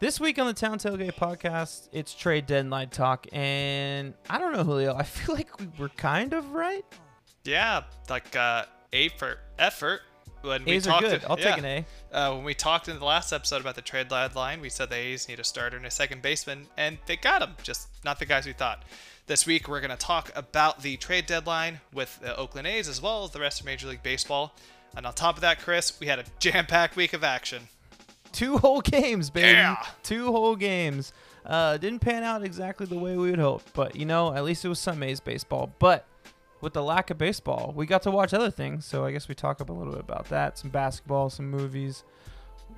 This week on the Town Tailgate podcast, it's trade deadline talk, and I don't know, Julio. I feel like we were kind of right. Yeah, like uh, A for effort. When we A's are talked, good. I'll yeah. take an A. Uh, when we talked in the last episode about the trade deadline, we said the A's need a starter and a second baseman, and they got them, just not the guys we thought. This week, we're going to talk about the trade deadline with the Oakland A's as well as the rest of Major League Baseball. And on top of that, Chris, we had a jam-packed week of action. Two whole games, baby. Yeah. Two whole games. Uh, didn't pan out exactly the way we would hope, but you know, at least it was some A's baseball. But with the lack of baseball, we got to watch other things. So I guess we talk up a little bit about that, some basketball, some movies,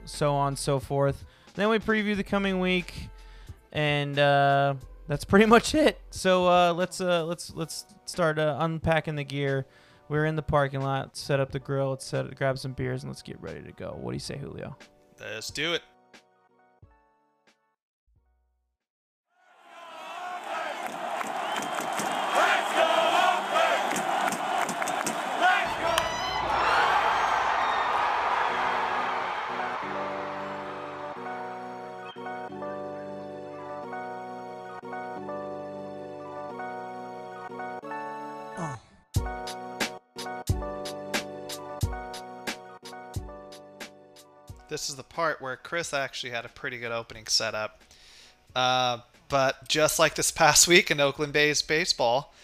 so on, so forth. Then we preview the coming week, and uh, that's pretty much it. So uh, let's uh, let's let's start uh, unpacking the gear. We're in the parking lot. Set up the grill. Let's set, grab some beers and let's get ready to go. What do you say, Julio? Let's do it. Part where Chris actually had a pretty good opening setup. Uh, but just like this past week in Oakland Bay's baseball,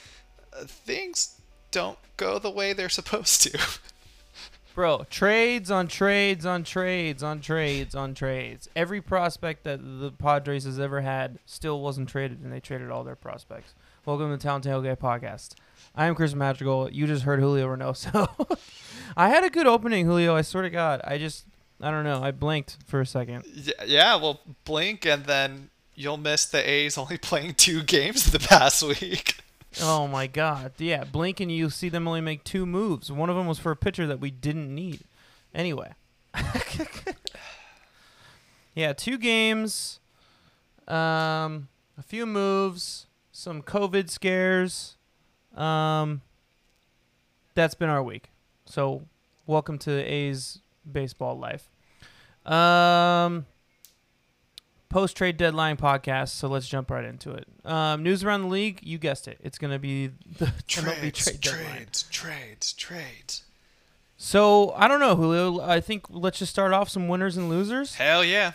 uh, things don't go the way they're supposed to. Bro, trades on trades on trades on trades on trades. Every prospect that the Padres has ever had still wasn't traded, and they traded all their prospects. Welcome to the Town Tailgate Podcast. I am Chris Madrigal. You just heard Julio Reynoso. I had a good opening, Julio. I swear to God. I just, I don't know. I blinked for a second. Yeah, well, blink and then you'll miss the A's only playing two games the past week. Oh my God. Yeah, blink and you see them only make two moves. One of them was for a pitcher that we didn't need. Anyway. yeah, two games, um, a few moves, some COVID scares. Um, that's been our week. So, welcome to A's baseball life. Um, post trade deadline podcast. So let's jump right into it. Um, news around the league. You guessed it. It's gonna be the MLB trade deadline. trades, trades, trades. So I don't know, Julio. I think let's just start off some winners and losers. Hell yeah.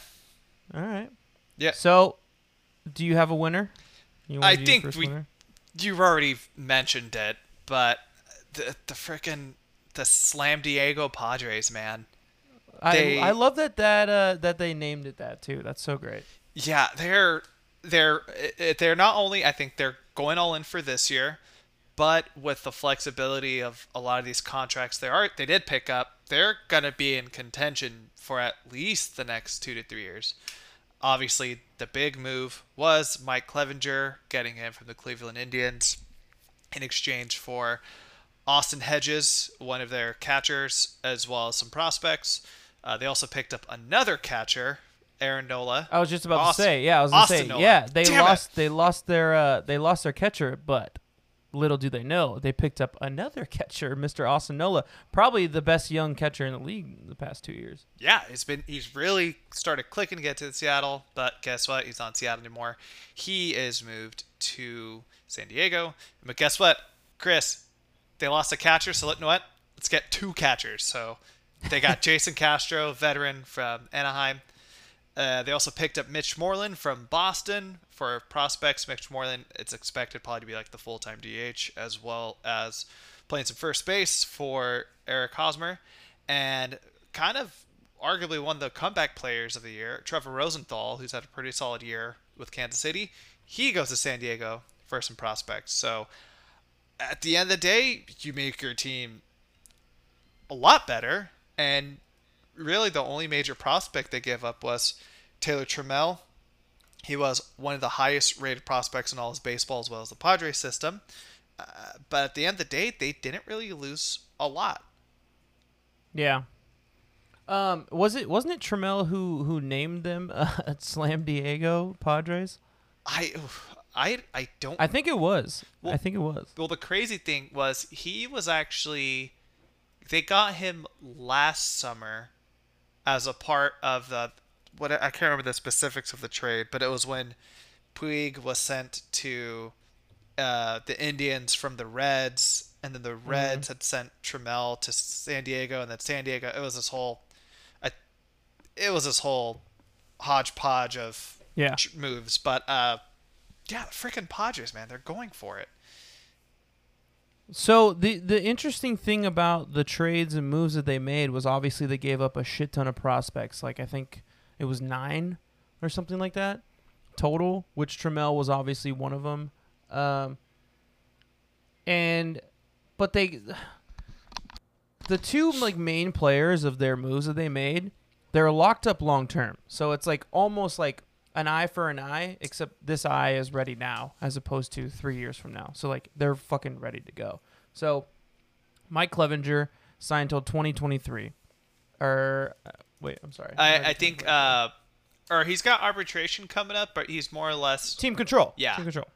All right. Yeah. So, do you have a winner? You wanna I think we- winner? You've already mentioned it, but the the frickin' the Slam Diego Padres, man. They- I I love that that uh, that they named it that too. That's so great. Yeah, they're they're they're not only I think they're going all in for this year, but with the flexibility of a lot of these contracts they are they did pick up, they're gonna be in contention for at least the next two to three years. Obviously, the big move was Mike Clevinger getting him from the Cleveland Indians in exchange for Austin Hedges, one of their catchers, as well as some prospects. Uh, they also picked up another catcher, Aaron Nola. I was just about Austin- to say, yeah, I was gonna Austin say, Nola. yeah, they Damn it. lost they lost their uh, they lost their catcher, but little do they know they picked up another catcher, Mr. Austin Nola, probably the best young catcher in the league in the past two years. yeah, it's been he's really started clicking to get to Seattle, but guess what? He's not Seattle anymore. He is moved to San Diego. But guess what, Chris? They lost a catcher, so let you know what? Let's get two catchers. So they got Jason Castro, veteran from Anaheim. Uh, they also picked up Mitch Moreland from Boston for prospects. Mitch Moreland, it's expected probably to be like the full-time DH, as well as playing some first base for Eric Hosmer, and kind of arguably one of the comeback players of the year, Trevor Rosenthal, who's had a pretty solid year with Kansas City. He goes to San Diego for some prospects. So at the end of the day, you make your team a lot better, and really the only major prospect they gave up was Taylor Trammell. He was one of the highest rated prospects in all his baseball as well as the Padres system. Uh, but at the end of the day, they didn't really lose a lot. Yeah. Um, was it wasn't it Trammell who who named them uh, Slam Diego Padres? I, I, I don't. I think it was. I think it was. well, the crazy thing was he was actually they got him last summer as a part of the what I can't remember the specifics of the trade, but it was when Puig was sent to uh, the Indians from the Reds, and then the Reds had sent Trammell to San Diego, and then San Diego. It was this whole, I, it was this whole hodgepodge of Yeah. moves. But uh, yeah, freaking Padres, man, they're going for it. So the the interesting thing about the trades and moves that they made was obviously they gave up a shit ton of prospects. Like I think it was nine or something like that total, which Trammell was obviously one of them. Um, and but they the two like main players of their moves that they made, they're locked up long term. So it's like almost like an eye for an eye, except this eye is ready now as opposed to three years from now. So like they're fucking ready to go. So Mike Clevinger signed till 2023. Or uh, wait, I'm sorry. I, I think, uh, or he's got arbitration coming up, but he's more or less. team control. Yeah. team control.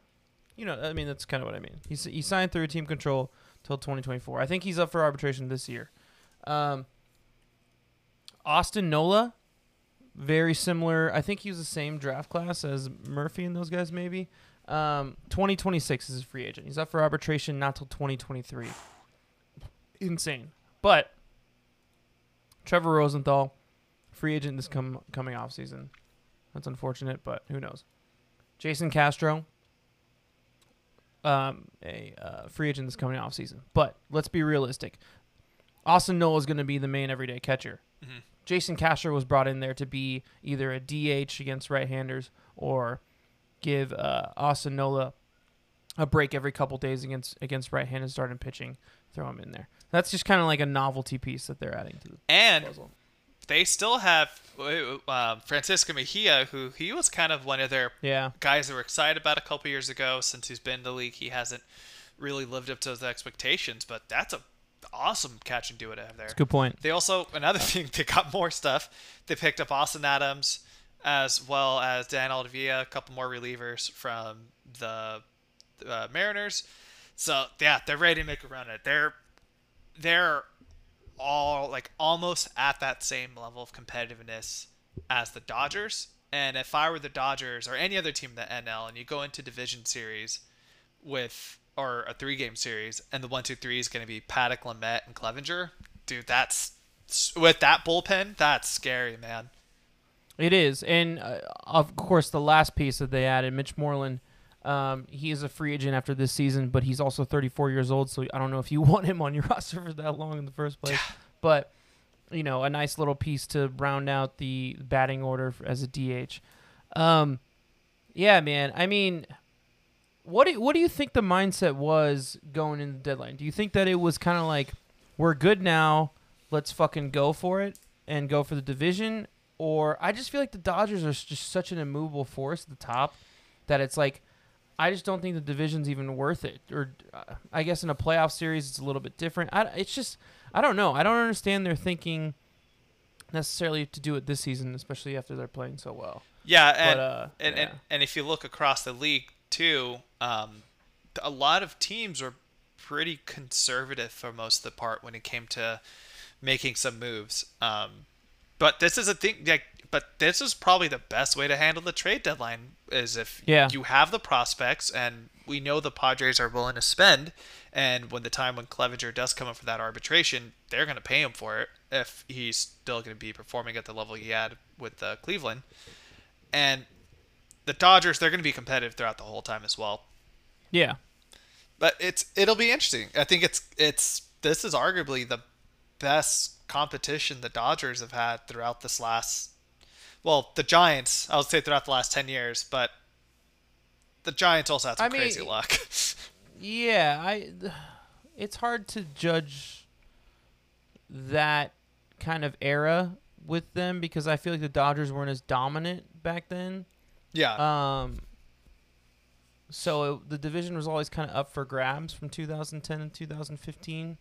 You know, I mean that's kind of what I mean. He's he signed through team control till 2024. I think he's up for arbitration this year. Um, Austin Nola, very similar. I think he was the same draft class as Murphy and those guys, maybe. Um, 2026 is a free agent. He's up for arbitration not till 2023. Insane. But Trevor Rosenthal, free agent this come coming off season. That's unfortunate, but who knows? Jason Castro, um, a uh, free agent this coming off season. But let's be realistic. Austin Nola is going to be the main everyday catcher. Mhm. Jason Castro was brought in there to be either a DH against right-handers or give uh, Austin Nola a break every couple days against against right-handed starting pitching. Throw him in there. That's just kind of like a novelty piece that they're adding to the And puzzle. they still have uh, Francisco Mejia, who he was kind of one of their Yeah, guys that were excited about a couple years ago. Since he's been in the league, he hasn't really lived up to those expectations. But that's a awesome catch and do it have there. that's a good point. They also another thing they got more stuff. They picked up Austin Adams as well as Dan Altavilla, a couple more relievers from the uh, Mariners. So yeah, they're ready to make a run at it. They're they're all like almost at that same level of competitiveness as the Dodgers. And if I were the Dodgers or any other team in the NL, and you go into division series with or a three game series, and the one two three is going to be Paddack, Lamet, and Clevinger, dude, that's with that bullpen, that's scary, man. It is, and uh, of course, the last piece that they added, Mitch Moreland. Um, he is a free agent after this season, but he's also 34 years old, so I don't know if you want him on your roster for that long in the first place. But you know, a nice little piece to round out the batting order as a DH. Um, yeah, man. I mean, what do what do you think the mindset was going in the deadline? Do you think that it was kind of like we're good now, let's fucking go for it and go for the division, or I just feel like the Dodgers are just such an immovable force at the top that it's like I just don't think the division's even worth it. Or uh, I guess in a playoff series it's a little bit different. I, it's just I don't know. I don't understand their thinking necessarily to do it this season, especially after they're playing so well. Yeah, and But, uh, and, yeah. and and if you look across the league too, um, a lot of teams were pretty conservative for most of the part when it came to making some moves. Um, but this is a thing. Like, but this is probably the best way to handle the trade deadline is if Yeah. you have the prospects and we know the Padres are willing to spend. And when the time when Clevinger does come up for that arbitration, they're going to pay him for it if he's still going to be performing at the level he had with uh, Cleveland. And the Dodgers, they're going to be competitive throughout the whole time as well. Yeah. But it's it'll be interesting. I think it's it's this is arguably the best competition the Dodgers have had throughout this last well, the Giants, I would say throughout the last 10 years, but the Giants also had some I mean, crazy luck. Yeah, I. It's hard to judge that kind of era with them because I feel like the Dodgers weren't as dominant back then. Yeah. Um. So it, the division was always kind of up for grabs from 2010 and 2015.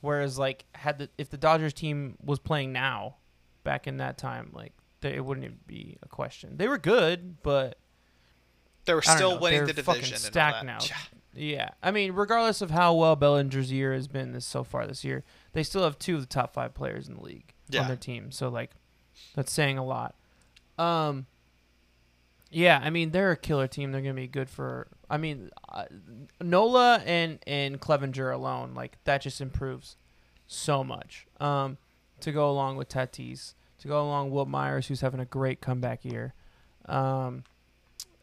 Whereas, like, had the if the Dodgers team was playing now, back in that time, like, they, it wouldn't even be a question. They were good, but they were still know, winning the fucking division all stacked that. now. Yeah. Yeah, I mean, regardless of how well Bellinger's year has been this so far this year, they still have two of the top five players in the league Yeah. on their team. So like, that's saying a lot. Um. Yeah, I mean they're a killer team. They're gonna be good for. I mean, uh, Nola and and Clevinger alone, like that just improves so much. Um, to go along with Tatis, to go along with Wil Myers, who's having a great comeback year. Um,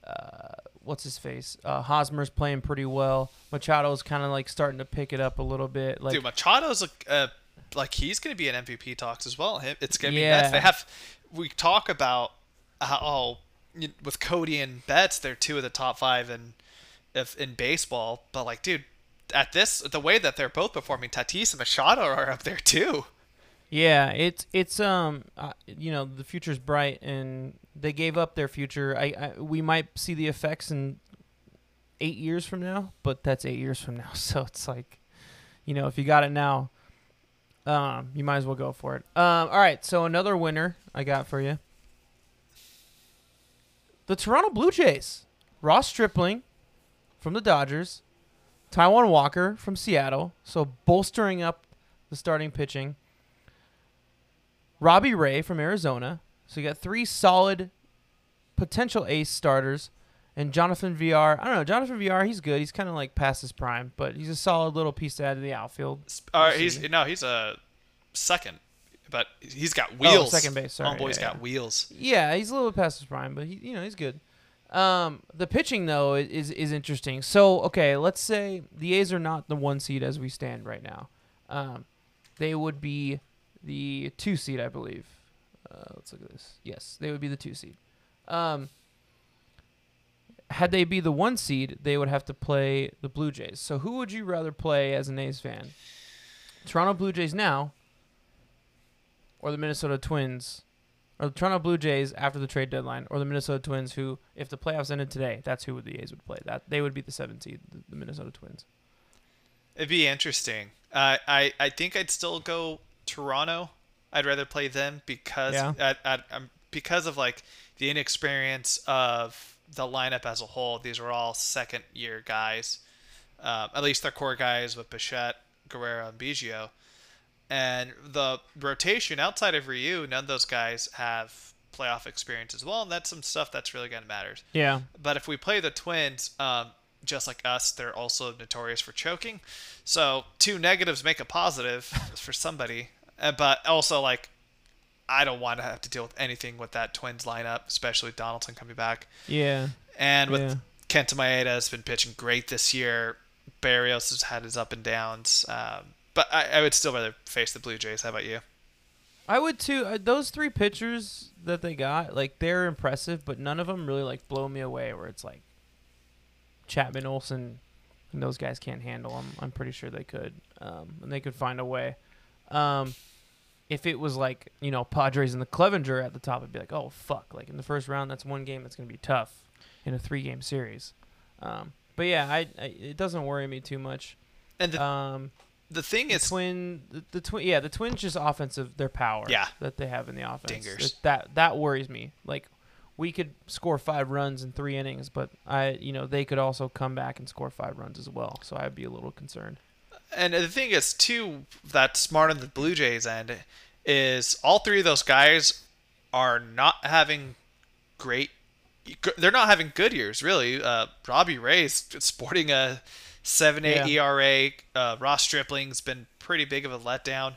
uh, what's his face? Uh, Hosmer's playing pretty well. Machado's kind of like starting to pick it up a little bit. Like Dude, Machado's like, uh, like he's going to be in MVP talks as well. It's going to be Yeah. nuts. They have. We talk about how oh, with Cody and Betts, they're two of the top five in if in baseball. But like, dude, at this the way that they're both performing, Tatis and Machado are up there too. Yeah, it's it's um uh, you know the future's bright and they gave up their future. I, I we might see the effects in eight years from now, but that's eight years from now. So it's like, you know, if you got it now, um, you might as well go for it. Um, all right, so another winner I got for you. The Toronto Blue Jays, Ross Stripling from the Dodgers, Taijuan Walker from Seattle, so bolstering up the starting pitching. Robbie Ray from Arizona. So you got three solid potential ace starters. And Jonathan Villar, I don't know, Jonathan Villar, he's good. He's kind of like past his prime, but he's a solid little piece to add to the outfield. Uh, he's no, he's a second, but he's got wheels. Oh, wheels. second base, sorry, Homeboy's yeah, got yeah. wheels. Yeah, he's a little bit past his prime, but he, you know, he's good. Um, the pitching though is is interesting. So okay, let's say the A's are not the one seed as we stand right now. Um, they would be the two seed, I believe. Uh, let's look at this. Yes, they would be the two seed. Um, had they be the one seed, they would have to play the Blue Jays. So who would you rather play as an A's fan? Toronto Blue Jays now, or the Minnesota Twins, or the Toronto Blue Jays after the trade deadline, or the Minnesota Twins, who, if the playoffs ended today, that's who the A's would play. That they would be the seven seed, the, the Minnesota Twins. It'd be interesting. Uh, I I think I'd still go Toronto. I'd rather play them because Yeah. at, at, um, because of like the inexperience of the lineup as a whole. These are all second year guys. Um, at least their core guys with Bichette, Guerrero, and Biggio. And the rotation outside of Ryu, none of those guys have playoff experience as well, and that's some stuff that's really going to matter. Yeah, But if we play the Twins, um, just like us, they're also notorious for choking. So two negatives make a positive for somebody. Uh, but also, like, I don't want to have to deal with anything with that Twins lineup, especially with Donaldson coming back. yeah, And with Yeah. Kenta Maeda has been pitching great this year. Berrios has had his up and downs. Um, but I, I would still rather face the Blue Jays. How about you? I would too. Uh, those three pitchers that they got, like they're impressive, but none of them really like blow me away. Where it's like Chapman, Olson, and those guys can't handle them. I'm pretty sure they could, um, and they could find a way. Um, if it was like you know Padres and the Clevinger at the top, I'd be like, oh fuck! Like in the first round, that's one game that's gonna be tough in a three game series. Um, but yeah, I, I it doesn't worry me too much. And the, Um, the thing the is, twin, the, the twin, yeah, the twins just offensive, their power, Yeah. that they have in the offense. Dingers. That- That that worries me. Like we could score five runs in three innings, but I, you know, they could also come back and score five runs as well. So I'd be a little concerned. And the thing is, too, that's smart on the Blue Jays end is all three of those guys are not having great. They're not having good years, really. Uh, Robbie Ray's sporting a seven eight Yeah. ERA. Uh, Ross Stripling's been pretty big of a letdown,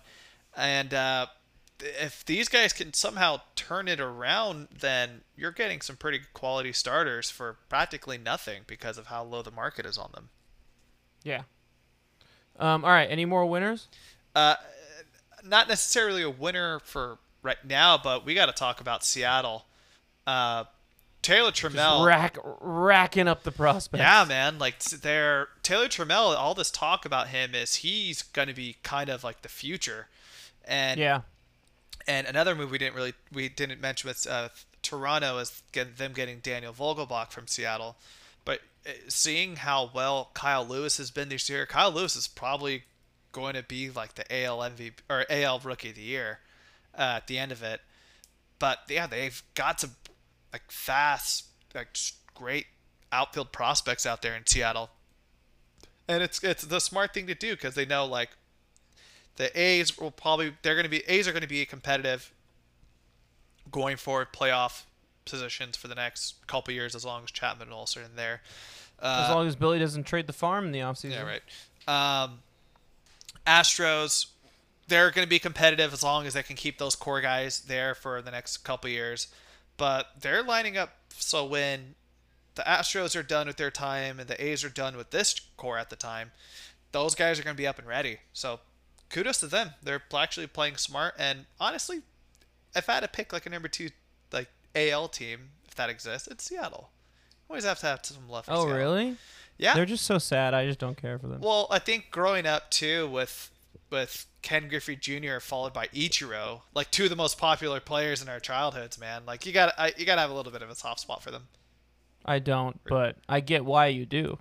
and uh, if these guys can somehow turn it around, then you're getting some pretty quality starters for practically nothing because of how low the market is on them. Yeah. Um. All right. Any more winners? Uh, not necessarily a winner for right now, but we got to talk about Seattle. Uh, Taylor Trammell. rack racking up the prospects. Yeah, man. Like they're Taylor Trammell. All this talk about him is he's going to be kind of like the future, and Yeah. and another move we didn't really we didn't mention with uh, Toronto is them getting Daniel Vogelbach from Seattle, but uh, seeing how well Kyle Lewis has been this year, Kyle Lewis is probably going to be like the AL MVP or AL Rookie of the Year uh, at the end of it. But yeah, they've got some like fast, like great outfield prospects out there in Seattle, and it's it's the smart thing to do because they know like the A's will probably they're going to be A's are going to be competitive going forward playoff positions for the next couple years as long as Chapman and Olson are in there. as Uh, long as Billy doesn't trade the farm in the offseason. yeah, right. Um, Astros, they're going to be competitive as long as they can keep those core guys there for the next couple years. But they're lining up so when the Astros are done with their time and the A's are done with this core at the time, those guys are going to be up and ready. So kudos to them. They're actually playing smart. And honestly, if I had to pick like a number two like AL team, if that exists, it's Seattle. Always have to have some. For Oh, Seattle. really? Yeah. They're just so sad. I just don't care for them. Well, I think growing up too with with Ken Griffey Jr. followed by Ichiro, like two of the most popular players in our childhoods, man. Like you got to you got to have a little bit of a soft spot for them. I don't, but I get why you do.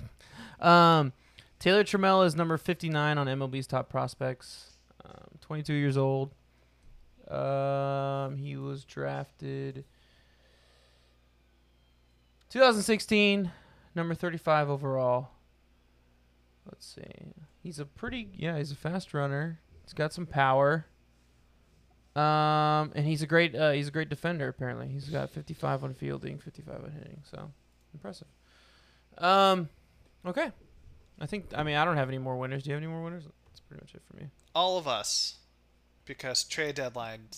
um, Taylor Trammell is number 59 on MLB's top prospects. Um, 22 years old. Um, he was drafted 2016, number 35 overall. Let's see. He's a pretty yeah, he's a fast runner. He's got some power. Um, and he's a great uh, he's a great defender. Apparently, he's got 55 on fielding, 55 on hitting. So impressive. Um, okay. I think I mean I don't have any more winners. Do you have any more winners? That's pretty much it for me. All of us, because trade deadline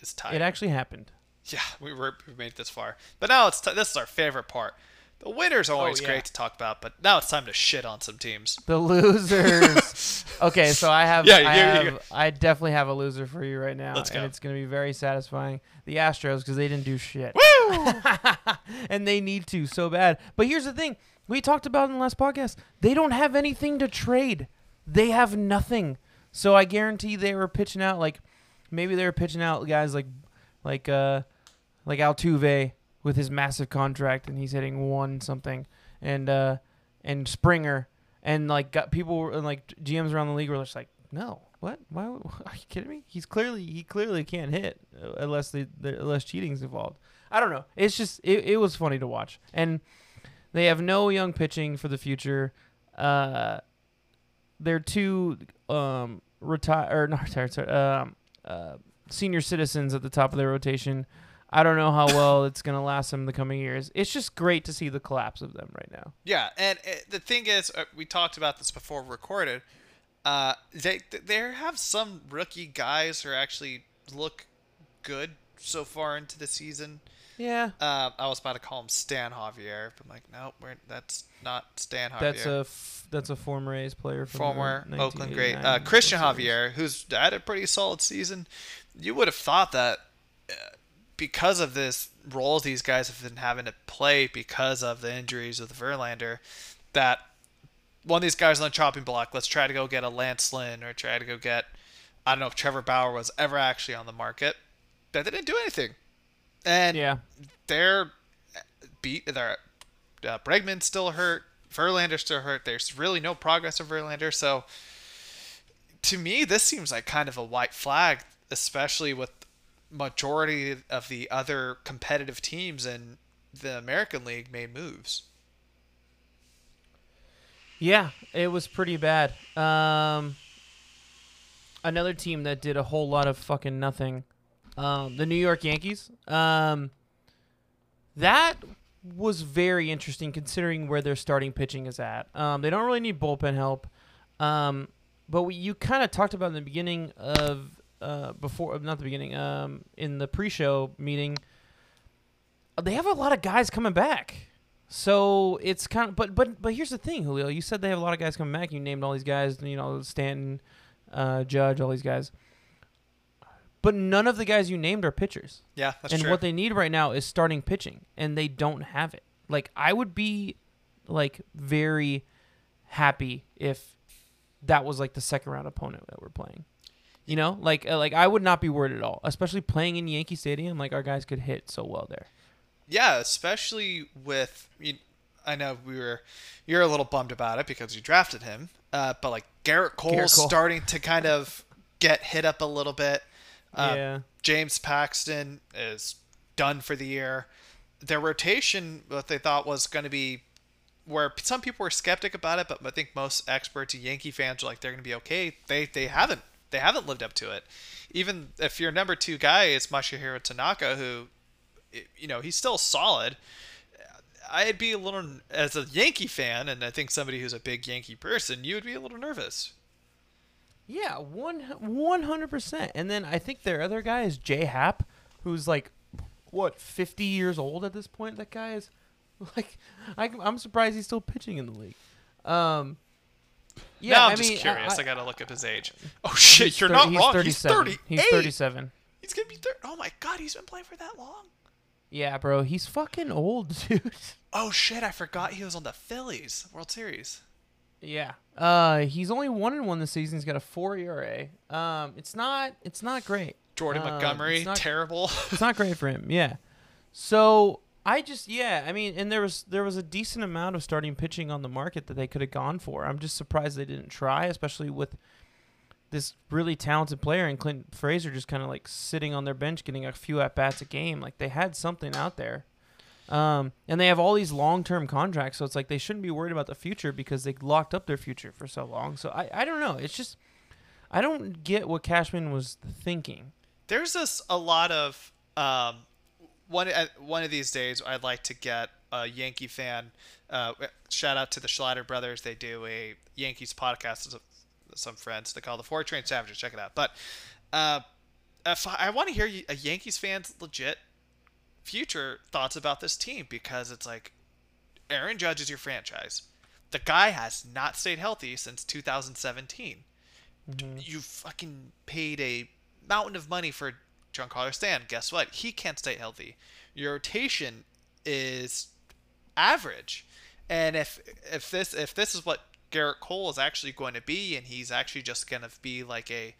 is tight. It actually happened. yeah, we were we made it this far, but now it's t- this is our favorite part. The winners are always Oh, yeah. great to talk about, but now it's time to shit on some teams. The losers. okay, so I have, Yeah, I, you- you- have I definitely have a loser for you right now, Let's and it's going to be very satisfying. The Astros because they didn't do shit. Woo! and they need to so bad. But here's the thing: we talked about in the last podcast. They don't have anything to trade. They have nothing. So I guarantee they were pitching out like maybe they were pitching out guys like like uh like Altuve with his massive contract and he's hitting one something. And uh and Springer and like got people were- and like GMs around the league were just like no what? Why are you kidding me? He's clearly he clearly can't hit uh, unless the, the unless cheating's involved. I don't know. It's just it, it was funny to watch. And they have no young pitching for the future. Uh they're two um retire or not retired sorry, um uh senior citizens at the top of their rotation I don't know how well it's going to last them the coming years. It's just great to see the collapse of them right now. Yeah, and uh, the thing is, uh, we talked about this before we recorded. Uh, they they have some rookie guys who actually look good so far into the season. Yeah. Uh, I was about to call him Stan Javier, but I'm like, no, we're, that's not Stan Javier. That's a f- that's a former A's player from former Oakland great uh, Cristian Javier, who's had a pretty solid season. You would have thought that because of this roles these guys have been having to play because of the injuries with Verlander, that one of these guys on the chopping block. Let's try to go get a Lance Lynn or try to go get I don't know if Trevor Bauer was ever actually on the market. That they didn't do anything, and Yeah. they're beat. They're uh, Bregman's still hurt. Verlander's still hurt. There's really no progress of Verlander. So to me, this seems like kind of a white flag, especially with majority of the other competitive teams in the American League made moves. Yeah, it was pretty bad. Um, another team that did a whole lot of fucking nothing. Um, the New York Yankees. Um, that was very interesting considering where their starting pitching is at. Um, they don't really need bullpen help. Um, but we, you kind of talked about in the beginning of uh, before, not the beginning, um, in the pre-show meeting. They have a lot of guys coming back. So it's kind of, but but but here's the thing, Julio. You said they have a lot of guys coming back. You named all these guys, you know, Stanton, uh, Judge, all these guys. But none of the guys you named are pitchers. Yeah, that's true and true. what they need right now is starting pitching, and they don't have it. Like I would be, like very happy if that was like the second round opponent that we're playing. You know, like uh, like I would not be worried at all, especially playing in Yankee Stadium. Like our guys could hit so well there. Yeah, especially with you, I know we were you're a little bummed about it because you drafted him, uh, but like Gerrit Cole's Gerrit Cole. starting to kind of get hit up a little bit. Uh, yeah. James Paxton is done for the year. Their rotation, what they thought was going to be, where some people were skeptic about it, but I think most experts and Yankee fans are like they're going to be okay. They they haven't they haven't lived up to it. Even if your number two guy is Masahiro Tanaka, who you know, he's still solid. I'd be a little as a Yankee fan, and I think somebody who's a big Yankee person, you would be a little nervous. Yeah, one one hundred percent. And then I think their other guy is Jay Happ, who's like what fifty years old at this point. That guy is like I, am surprised he's still pitching in the league. Um, yeah, now I'm I just mean, curious. I, I, gotta look up his age. Oh shit, you're thir- not he's wrong. 37. He's 38. He's thirty-seven. He's gonna be 30. Oh my god, he's been playing for that long. Yeah, bro, he's fucking old, dude. Oh shit, I forgot he was on the Phillies World Series. Yeah. Uh, he's only one and one this season. He's got a four ERA. Um, it's not it's not great. Jordan Um, Montgomery, it's not- terrible. It's not great for him. Yeah. So I just yeah, I mean, and there was there was a decent amount of starting pitching on the market that they could have gone for. I'm just surprised they didn't try, especially with this really talented player and Clint Frazier just kind of like sitting on their bench getting a few at bats a game. Like they had something out there. Um, and they have all these long term contracts, so it's like they shouldn't be worried about the future because they locked up their future for so long. So I, I don't know. It's just I don't get what Cashman was thinking. There's this a lot of um, one uh, one of these days. I'd like to get a Yankee fan. Uh, shout out to the Schlatter brothers. They do a Yankees podcast with some friends. They call the Four Train Savages. Check it out. But uh, I, I want to hear a Yankees fan's legit future thoughts about this team because it's like Aaron Judge is your franchise. The guy has not stayed healthy since 2017. You fucking paid a mountain of money for Giancarlo Stan. Guess what? He can't stay healthy. Your rotation is average. And if if this if this is what Gerrit Cole is actually going to be, and he's actually just going to be like a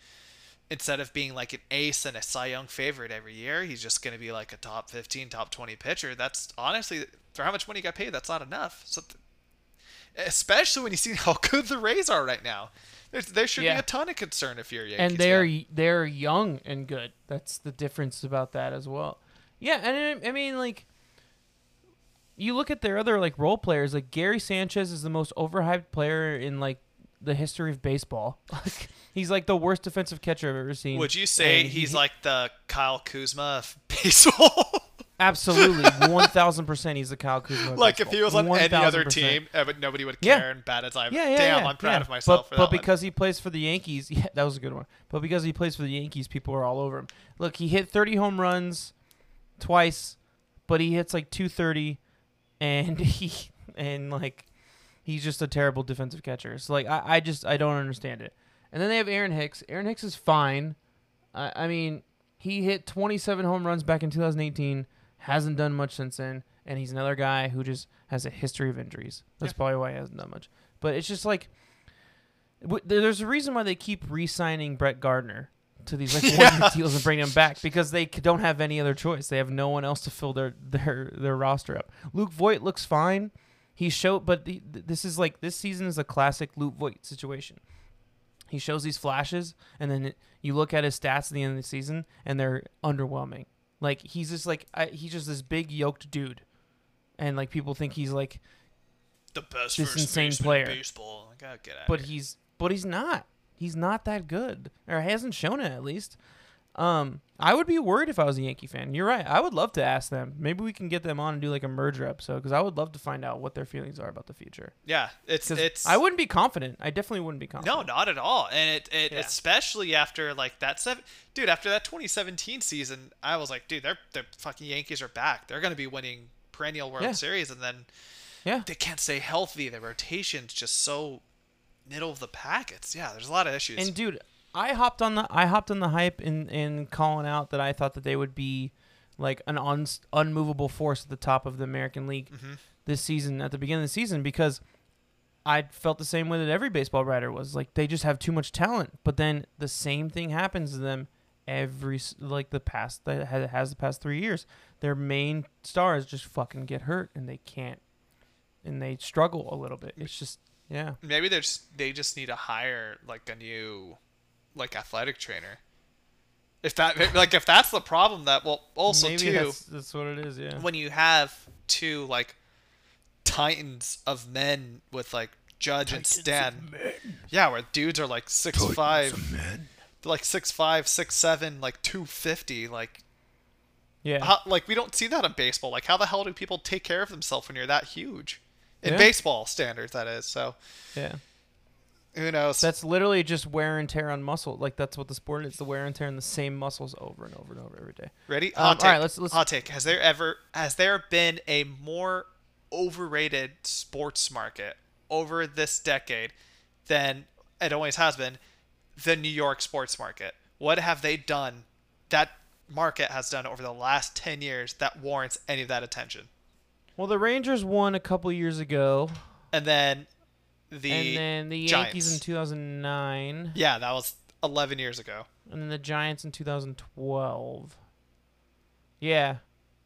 instead of being like an ace and a Cy Young favorite every year, he's just going to be like a top 15, top 20 pitcher. That's honestly for how much money he got paid, that's not enough. So, especially when you see how good the Rays are right now, There's, there should be a ton of concern if you're a Yankees and they're fan. they're young and good. That's the difference about that as well. Yeah, and I, I mean like you look at their other like role players. Like Gary Sanchez is the most overhyped player in like the history of baseball. Like he's like the worst defensive catcher I've ever seen. Would you say And he- he's like the Kyle Kuzma of baseball? Absolutely one thousand percent? He's the Kyle Kuzma. like if he was on baseball. any other 1000%. team, but nobody would Yeah. care and bat his eye. Yeah, yeah, Damn, yeah, I'm proud yeah. of myself But, for but that one. because he plays for the Yankees, yeah, that was a good one. But because he plays for the Yankees, people are all over him. Look, he hit 30 home runs twice, but he hits like 230, and he and like he's just a terrible defensive catcher. So like I, I just I don't understand it. And then they have Aaron Hicks. Aaron Hicks is fine. I, I mean, he hit 27 home runs back in 2018. Hasn't done much since then, and he's another guy who just has a history of injuries. That's Yeah. probably why he hasn't done much. But it's just like w- there's a reason why they keep re-signing Brett Gardner to these like year deals and bring him back because they c- don't have any other choice. They have no one else to fill their their their roster up. Luke Voit looks fine. He showed, but the, th- this is like this season is a classic Luke Voit situation. He shows these flashes, and then it, you look at his stats at the end of the season, and they're underwhelming. Like he's just like I, he's just this big yoked dude, and like people think he's like the best this first insane baseman player. in baseball. Like, oh, get out but here. he's but he's not. He's not that good, or hasn't shown it at least. Um, I would be worried if I was a Yankee fan. You're right. I would love to ask them. Maybe we can get them on and do like a merger episode because I would love to find out what their feelings are about the future. yeah, it's it's I wouldn't be confident. I definitely wouldn't be confident. No, not at all. And it, it Yeah. especially after like that seven, dude. After that 2017 season, I was like, dude, they're the fucking Yankees are back. They're gonna be winning perennial World Yeah. Series, and then Yeah. they can't stay healthy. Their rotation's just so middle of the pack. It's yeah, there's a lot of issues. And dude, I hopped on the I hopped on the hype in in calling out that I thought that they would be like an un, unmovable force at the top of the American League Mm-hmm. this season at the beginning of the season because I felt the same way that every baseball writer was like they just have too much talent. But then the same thing happens to them every like the past that ha- has the past three years. Their main stars just fucking get hurt and they can't and they struggle a little bit. It's just yeah. Maybe they're just, they just need to hire like a new like athletic trainer. If that like if that's the problem, that well also Maybe too that's, that's what it is. Yeah. when you have two like titans of men with like Judge and Stan. Yeah, where dudes are like six five, like six five, six seven, like two fifty. Like Yeah. How, like we don't see that in baseball. Like how the hell do people take care of themselves when you're that huge? In Yeah. baseball standards, that is. So Yeah. Who knows? That's literally just wear and tear on muscle. Like that's what the sport is: the wear and tear on the same muscles over and over and over every day. Ready? Um, Hot all take. right, let's- let's- Hot take. Has there ever has there been a more overrated sports market over this decade than it always has been the New York sports market? What have they done that market has done over the last 10 years that warrants any of that attention? Well, the Rangers won a couple years ago, And then the and then the Yankees in 2009, Yeah, that was 11 years ago. and then the Giants in 2012. Yeah,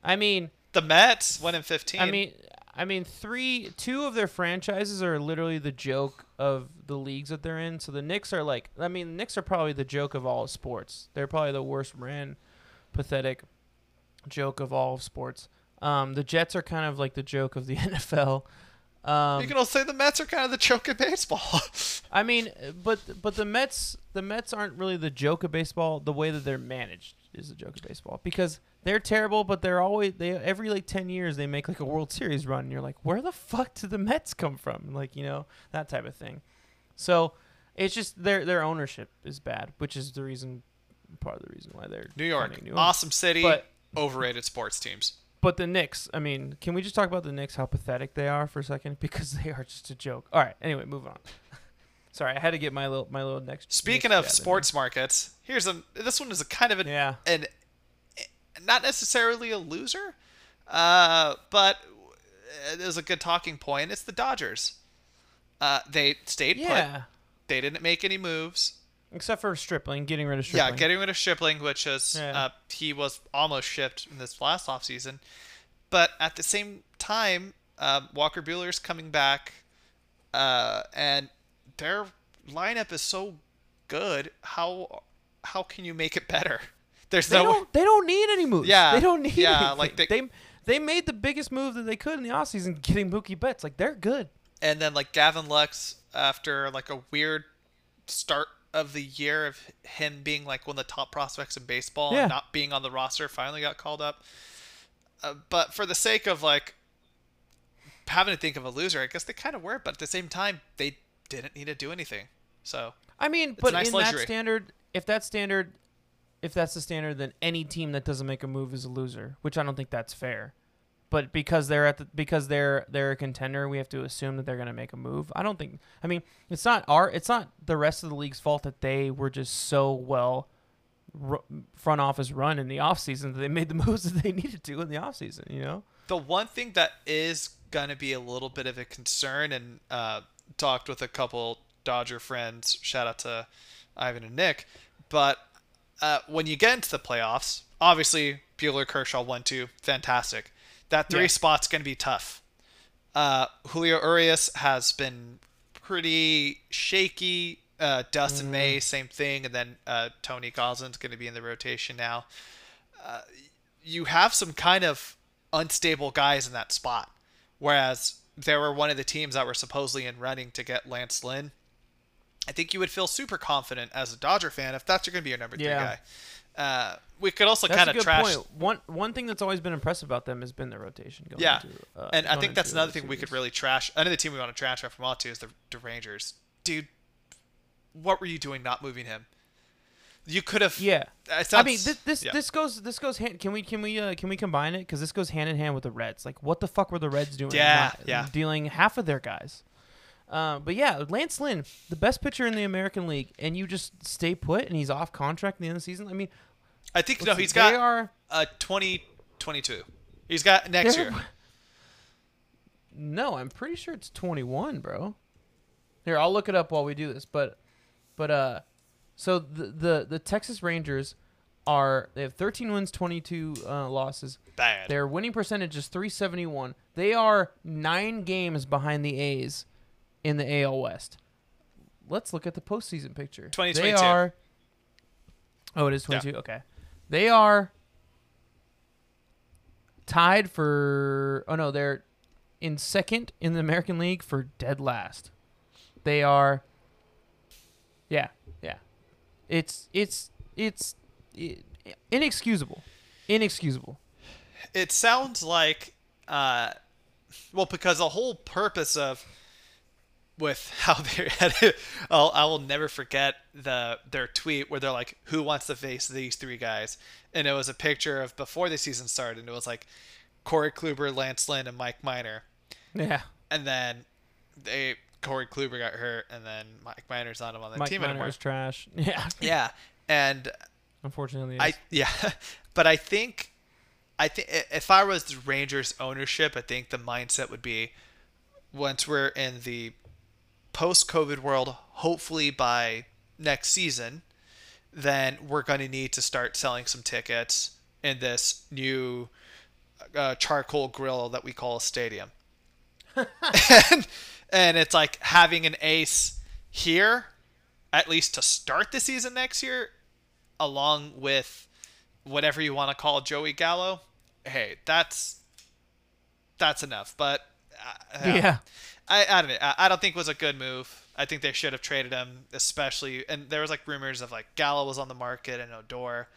I mean, The Mets went in 15. I mean, I mean, three, two of their franchises are literally the joke of the leagues that they're in. So the Knicks are like, I mean, the Knicks are probably the joke of all sports. They're probably the worst ran, pathetic joke of all of sports. Um, the Jets are kind of like the joke of the NFL. Um, you can also say the Mets are kind of the choke of baseball. I mean, but but the Mets the Mets aren't really the joke of baseball. The way that they're managed is the joke of baseball because they're terrible, but they're always they every like ten years they make like a World Series run. And you're like, where the fuck did the Mets come from? Like you know that type of thing. So it's just their their ownership is bad, which is the reason part of the reason why they're New York, new owners. awesome city, But- overrated sports teams. But the Knicks, I mean, can we just talk about the Knicks? How pathetic they are for a second because they are just a joke. All right. Anyway, move on. Sorry, I had to get my little my little next. Speaking of sports markets, here's a this one is a kind of an. Yeah. an not necessarily a loser, uh, but it is a good talking point. It's the Dodgers. Uh, they stayed Yeah. put. They didn't make any moves. Except for Stripling, getting rid of Stripling. Yeah, getting rid of Stripling, which is Yeah. uh, he was almost shipped in this last offseason. But at the same time, um, Walker Buehler's coming back, uh, and their lineup is so good. How how can you make it better? There's They no don't. They don't need any moves. Yeah, They don't need. yeah, anything. like they- they they made the biggest move that they could in the offseason, getting Mookie Betts. Like they're good. and then like Gavin Lux after like a weird start of the year of him being like one of the top prospects in baseball Yeah. and not being on the roster finally got called up. Uh, but for the sake of like having to think of a loser, I guess they kind of were. But at the same time, they didn't need to do anything. So I mean, but nice in luxury. that standard, if that standard, if that's the standard, then any team that doesn't make a move is a loser, which I don't think that's fair. But because they're at the because they're they're a contender, we have to assume that they're going to make a move. I don't think. I mean, it's not our it's not the rest of the league's fault that they were just so well ru- front office run in the offseason that they made the moves that they needed to in the offseason, you know? the one thing that is gonna be a little bit of a concern, and uh, talked with a couple Dodger friends. Shout out to Ivan and Nick. But uh, when you get into the playoffs, obviously Buehler, Kershaw, one, two, fantastic. That three Yeah. spot's gonna be tough. Uh, Julio Urias has been pretty shaky. Uh, Dustin May, same thing, and then uh, Tony Gonsolin's going to be in the rotation now. Uh, you have some kind of unstable guys in that spot, whereas there were one of the teams that were supposedly in running to get Lance Lynn. I think you would feel super confident as a Dodger fan if that's going to be your number three guy. Uh, we could also kind of trash. point. One one thing that's always been impressive about them has been their rotation. Going Yeah, into, uh, and I think that's another the thing we could really trash. Another team we want to trash after Montu is the, the Rangers. Dude, what were you doing not moving him? You could have. Yeah. It I mean, this this, yeah. this goes this goes hand. Can we can we uh, can we combine it? Because this goes hand in hand with the Reds. Like, what the fuck were the Reds doing? Yeah, yeah. Dealing half of their guys. Uh, but yeah, Lance Lynn, the best pitcher in the American League, and you just stay put, and he's off contract at the end of the season. I mean, I think no, see, he's they got are a 2022. He's got next they're- year. No, I'm pretty sure it's 21, bro. Here, I'll look it up while we do this. But, but uh, so the the the Texas Rangers are they have 13 wins, 22 uh, losses. Bad. Their winning percentage is 371. They are nine games behind the A's in the AL West. Let's look at the postseason picture. They 2022. are. Oh, it is 22. Okay. They are tied for. Oh no, they're in second in the American League for dead last. They are. Yeah, yeah. It's it's it's i inexcusable, inexcusable. it sounds like uh well because the whole purpose of with how they had it, I'll, I will never forget the their tweet where they're like who wants to face these three guys and it was a picture of before the season started and it was like Corey Kluber, Lance Lynn and Mike Minor Yeah. and then they Corey Kluber got hurt and then Mike Minor's not on the Mike team Minor anymore is trash. Yeah. yeah and Unfortunately. I yeah, but I think I think if I was the Rangers ownership, I think the mindset would be once we're in the post-COVID world, hopefully by next season, then we're going to need to start selling some tickets in this new uh, charcoal grill that we call a stadium. and, and it's like having an ace here, at least to start the season next year, along with whatever you want to call Joey Gallo. Hey, that's that's enough. But uh, yeah. I, I don't. I, I don't think it was a good move. I think they should have traded him, especially. And there was like rumors of like Gallo was on the market and Odor,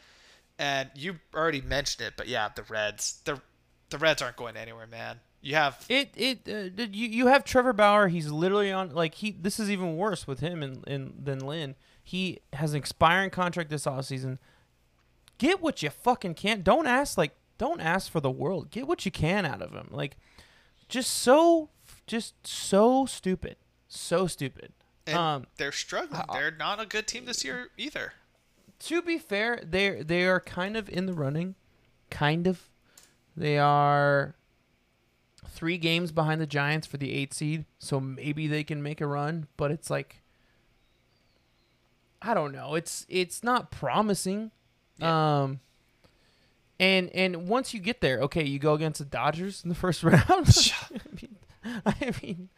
and you already mentioned it. But yeah, the Reds, the the Reds aren't going anywhere, man. You have It it uh, you you have Trevor Bauer. He's literally on like he. This is even worse with him and, and than Lynn. He has an expiring contract this offseason. Get what you fucking can. Don't ask like don't ask for the world. Get what you can out of him. Like just so just so stupid. So stupid. and um they're struggling. uh, They're not a good team this year either. to be fair, they they are kind of in the running, kind of. They are three games behind the Giants for the eight seed, so maybe they can make a run. But it's like, I don't know. It's it's not promising. Yeah. Um. And and once you get there, okay, you go against the Dodgers in the first round. I mean,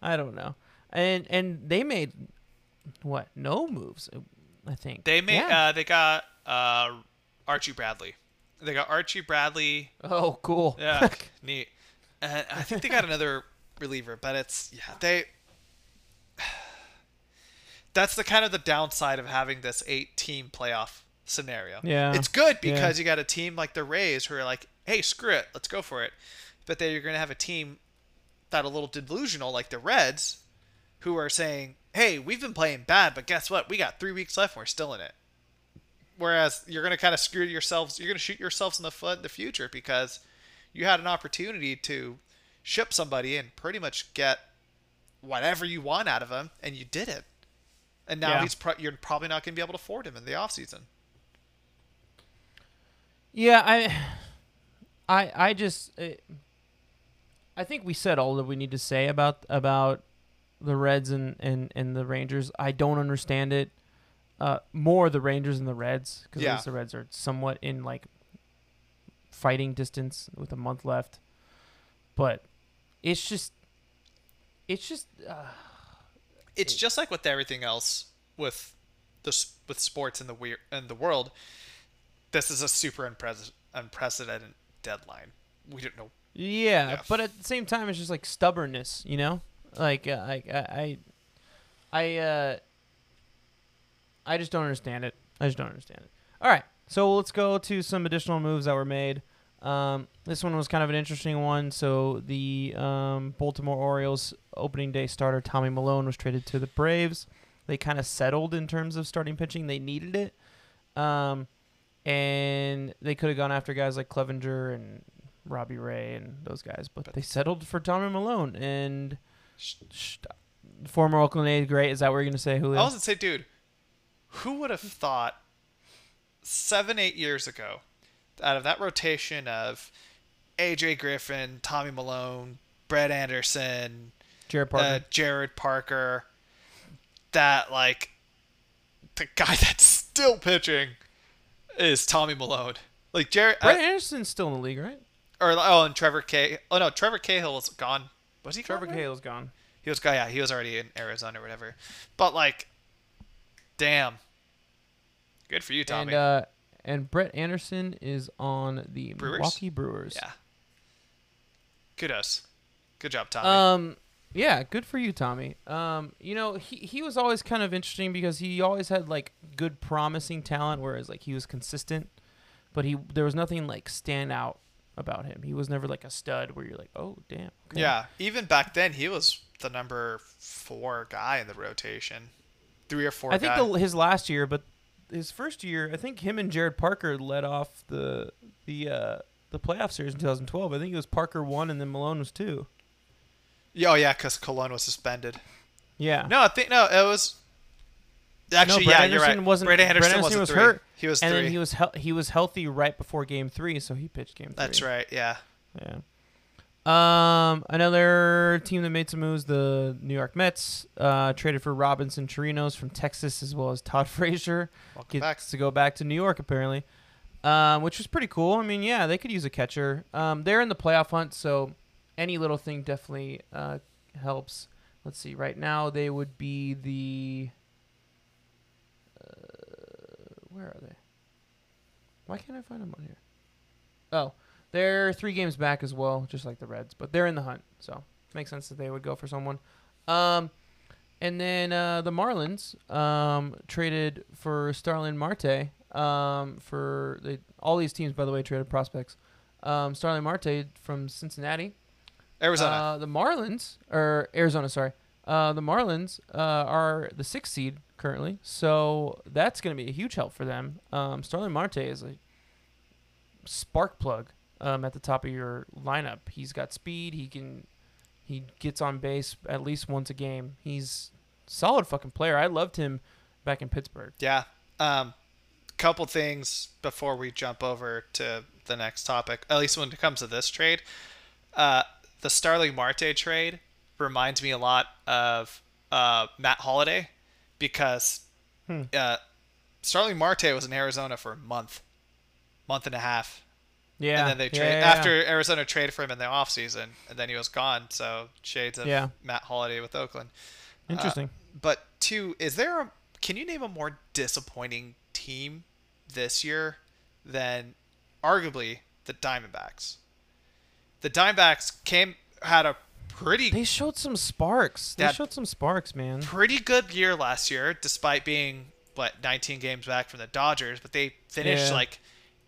I don't know. And and they made what? No moves. I think They made Yeah. uh, they got uh, Archie Bradley. They got Archie Bradley. Oh, cool. Yeah, neat. And I think they got another reliever, but it's yeah they. That's the kind of the downside of having this eight-team playoff scenario. Yeah. it's good Yeah. because you got a team like the Rays who are like, "Hey, screw it, let's go for it," but then you're going to have a team that a little delusional like the Reds, who are saying, "Hey, we've been playing bad, but guess what? We got three weeks left, and we're still in it." Whereas you're going to kind of screw yourselves, you're going to shoot yourselves in the foot in the future because you had an opportunity to ship somebody and pretty much get whatever you want out of him, and you did it. And now Yeah. he's pro- you're probably not going to be able to afford him in the offseason. Yeah, I, I, I just, uh, I think we said all that we need to say about about the Reds and and and the Rangers. I don't understand it. Uh, more the Rangers and the Reds because Yeah. at least the Reds are somewhat in like fighting distance with a month left. But it's just, it's just. Uh, It's just like with everything else with the with sports in the weir- in the world. This is a super unpre- unprecedented deadline. We don't know. Yeah, Yeah. but at the same time, it's just like stubbornness, you know. Like uh, I, I, I, uh, I just don't understand it. I just don't understand it. All right, so let's go to some additional moves that were made. Um, this one was kind of an interesting one. So the um, Baltimore Orioles opening day starter Tommy Milone was traded to the Braves. They kind of settled in terms of starting pitching. They needed it. Um, and they could have gone after guys like Clevinger and Robbie Ray and those guys, but, But- they settled for Tommy Milone and sh- former Oakland A's great. Is that what you're gonna say, Julio? I was gonna say, dude, who would have thought seven, eight years ago, out of that rotation of AJ Griffin, Tommy Milone, Brett Anderson, Jarrod Parker. uh, Jarrod Parker, that like the guy that's still pitching is Tommy Milone. Like Jarrod, Brett uh, Anderson's still in the league, right? Or oh, and Trevor K. Oh no, Trevor Cahill was gone. Was he? Trevor gone? Cahill's gone. He was gone. yeah, he was already in Arizona or whatever. But like, damn, good for you, Tommy. And uh, and Brett Anderson is on the Brewers? Milwaukee Brewers. yeah, kudos, good job, Tommy. Um, yeah, good for you, Tommy. Um, you know, he he was always kind of interesting because he always had like good, promising talent, whereas like he was consistent, but he there was nothing like stand out about him. He was never like a stud where you're like, oh damn. okay." Yeah, even back then he was the number four guy in the rotation, three or four. I think the, his last year, but his first year, I think him and Jarrod Parker led off the the uh, the playoff series in 2012. I think it was Parker one and then Milone was two. Yeah, oh yeah, because Colon was suspended. Yeah. No, I think no, it was. Actually, no, yeah, Brett you're Anderson right. wasn't. Brett Anderson wasn't was three. hurt, He was and three. then he was hel- he was healthy right before Game Three, so he pitched Game Three. That's right. Yeah. Yeah. Um, another team that made some moves, the New York Mets, uh, traded for Robinson Chirinos from Texas as well as Todd Frazier. Welcome back. To go back to New York apparently, um, which was pretty cool. I mean, yeah, they could use a catcher. Um, they're in the playoff hunt, so any little thing definitely uh, helps. Let's see. Right now, they would be the. Where are they? Why can't I find them on here? Oh, they're three games back as well, just like the Reds, but they're in the hunt, so makes sense that they would go for someone. Um, and then uh, the Marlins um, traded for Starling Marte. Um, for they, all these teams, by the way, traded prospects. Um, Starling Marte from Cincinnati. Arizona. Uh, the Marlins, or Arizona, sorry. Uh, the Marlins uh, are the sixth seed currently, so that's going to be a huge help for them. Um, Starling Marte is a spark plug um, at the top of your lineup. He's got speed. He can he gets on base at least once a game. He's solid fucking player. I loved him back in Pittsburgh. Yeah. Um, couple things before we jump over to the next topic. At least when it comes to this trade, uh, the Starling Marte trade reminds me a lot of uh, Matt Holliday because Hmm. uh, Starling Marte was in Arizona for a month, month and a half, Yeah. and then they yeah, trade yeah, yeah. after Arizona traded for him in the offseason, and then he was gone. So shades of Yeah. Matt Holliday with Oakland. Interesting. But two, is there a can you name a more disappointing team this year than arguably the Diamondbacks? The Diamondbacks came had a pretty they showed some sparks. They showed some sparks, man. pretty good year last year, despite being what 19 games back from the Dodgers, but they finished Yeah. like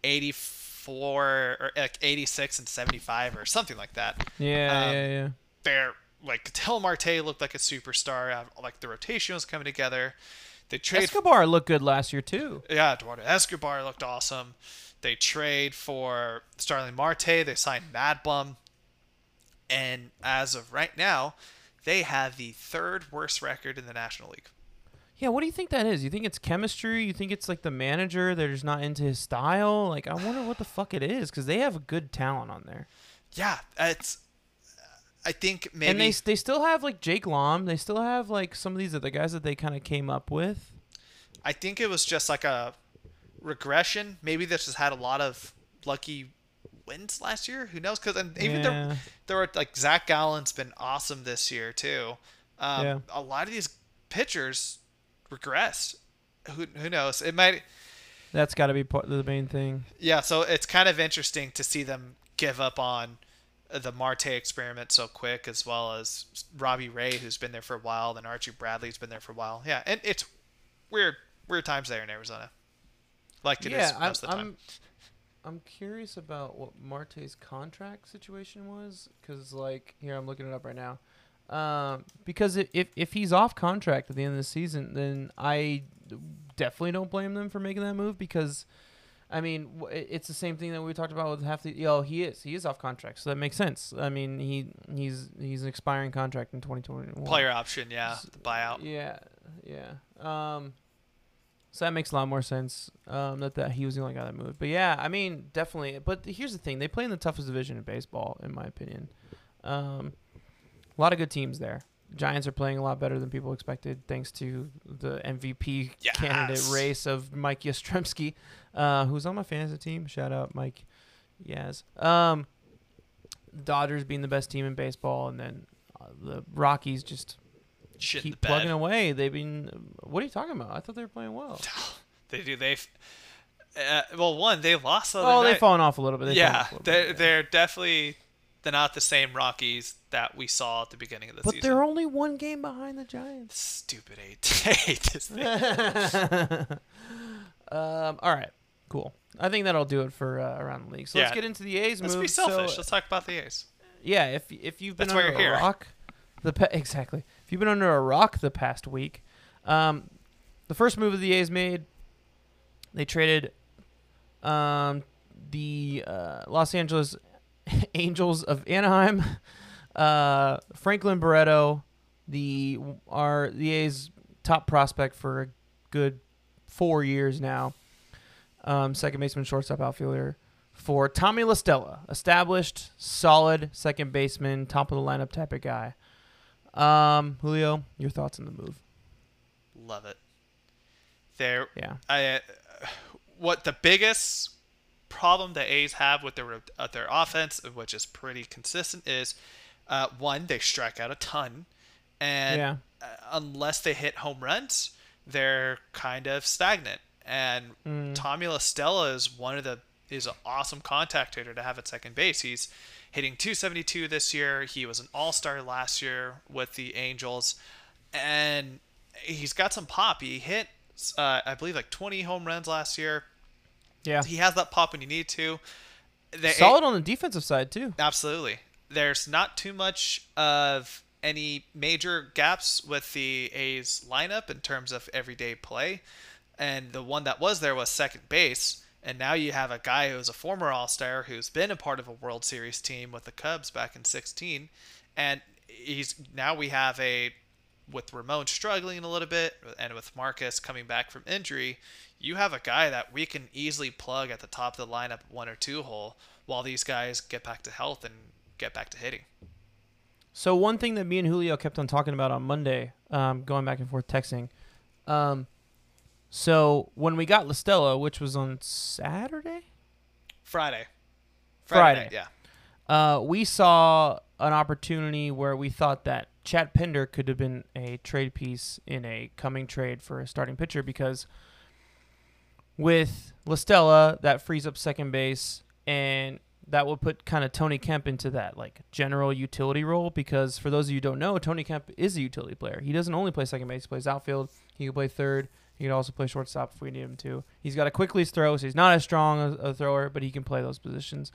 84 or like 86 and 75 or something like that. Yeah, Um, yeah, yeah. They're like Tel Marte looked like a superstar. uh, Like the rotation was coming together. They trade Escobar looked good last year too. Yeah, Eduardo Escobar looked awesome. They trade for Starling Marte. They signed Mad Bum. And as of right now, they have the third worst record in the National League. Yeah, what do you think that is? You think it's chemistry? You think it's like the manager they're just not into his style? Like, I wonder what the fuck it is because they have a good talent on there, Yeah, it's. I think maybe. and they they still have like Jake Lamb. They still have like some of these other guys that they kind of came up with. I think it was just like a regression. Maybe this has had a lot of lucky wins last year. Who knows? Because even there, Yeah. there were like Zach Gallen's been awesome this year too. Um, Yeah. A lot of these pitchers regressed. Who who knows? It might. That's got to be part of the main thing. Yeah. So it's kind of interesting to see them give up on the Marte experiment so quick, as well as Robbie Ray, who's been there for a while, and Archie Bradley's been there for a while. Yeah, and it's weird weird times there in Arizona. Like it is yeah, I'm, most of the time. I'm curious about what Marte's contract situation was because like here I'm looking it up right now. Um, because if if he's off contract at the end of the season, then I definitely don't blame them for making that move because. I mean, it's the same thing that we talked about with half the. Yo, he is. He is off contract, so that makes sense. I mean, he he's he's an expiring contract in 2021. Player option, yeah, the buyout. Yeah, yeah. Um, so that makes a lot more sense. Um, that that he was the only guy that moved. But yeah, I mean, definitely. But here's the thing: they play in the toughest division in baseball, in my opinion. Um, a lot of good teams there. Giants are playing a lot better than people expected, thanks to the MVP candidate race of Mike Yastrzemski, uh, who's on my fantasy team. Shout out Mike Yaz. Um, Dodgers being the best team in baseball, and then uh, the Rockies just Shit in keep the plugging away. They've been. What are you talking about? I thought they were playing well. They do. They. Uh, well, one they lost. The Oh, they've fallen off a little bit. They've yeah, little they're bit, yeah. they're definitely they're not the same Rockies that we saw at the beginning of the But season. But they're only one game behind the Giants. Stupid eight. Hate this thing. um. All right. Cool. I think that'll do it for uh, around the league. So let's get into the A's Let's move. be selfish. So, Let's talk about the A's. yeah, if if you've been That's under a here. rock, the pa- exactly. If you've been under a rock the past week, um, the first move of the A's made, they traded, um, the uh, Los Angeles Angels of Anaheim, uh, Franklin Barreto, the our the A's top prospect for a good four years now. Um, second baseman, shortstop, outfielder for Tommy LaStella, established, solid second baseman, top of the lineup type of guy. Um, Julio, your thoughts on the move? Love it. There, Yeah, I, uh, what the biggest problem the A's have with their uh, their offense, which is pretty consistent, is uh, one they strike out a ton, and Yeah. uh, unless they hit home runs, they're kind of stagnant. And Mm. Tommy LaStella is one of the is an awesome contact hitter to have at second base. He's hitting 272 this year. He was an All Star last year with the Angels, and he's got some pop. He hit, uh, I believe, like 20 home runs last year. yeah, He has that pop when you need to. Solid on the defensive side too. Absolutely. There's not too much of any major gaps with the A's lineup in terms of everyday play. And the one that was there was second base. And now you have a guy who's a former All Star who's been a part of a World Series team with the Cubs back in 16. And he's now we have a, with Ramon struggling a little bit and with Marcus coming back from injury, you have a guy that we can easily plug at the top of the lineup, one or two hole, while these guys get back to health and get back to hitting. So one thing that me and Julio kept on talking about on Monday, um, going back and forth texting. Um, so when we got La Stella, which was on Saturday, Friday. Friday. night, yeah. uh, we saw an opportunity where we thought that Chad Pinder could have been a trade piece in a coming trade for a starting pitcher because with La Stella, that frees up second base and that will put kind of Tony Kemp into that like general utility role because for those of you who don't know, Tony Kemp is a utility player. He doesn't only play second base, he plays outfield. He can play third. He can also play shortstop if we need him to. He's got a quick release throw, so he's not as strong a, a thrower, but he can play those positions.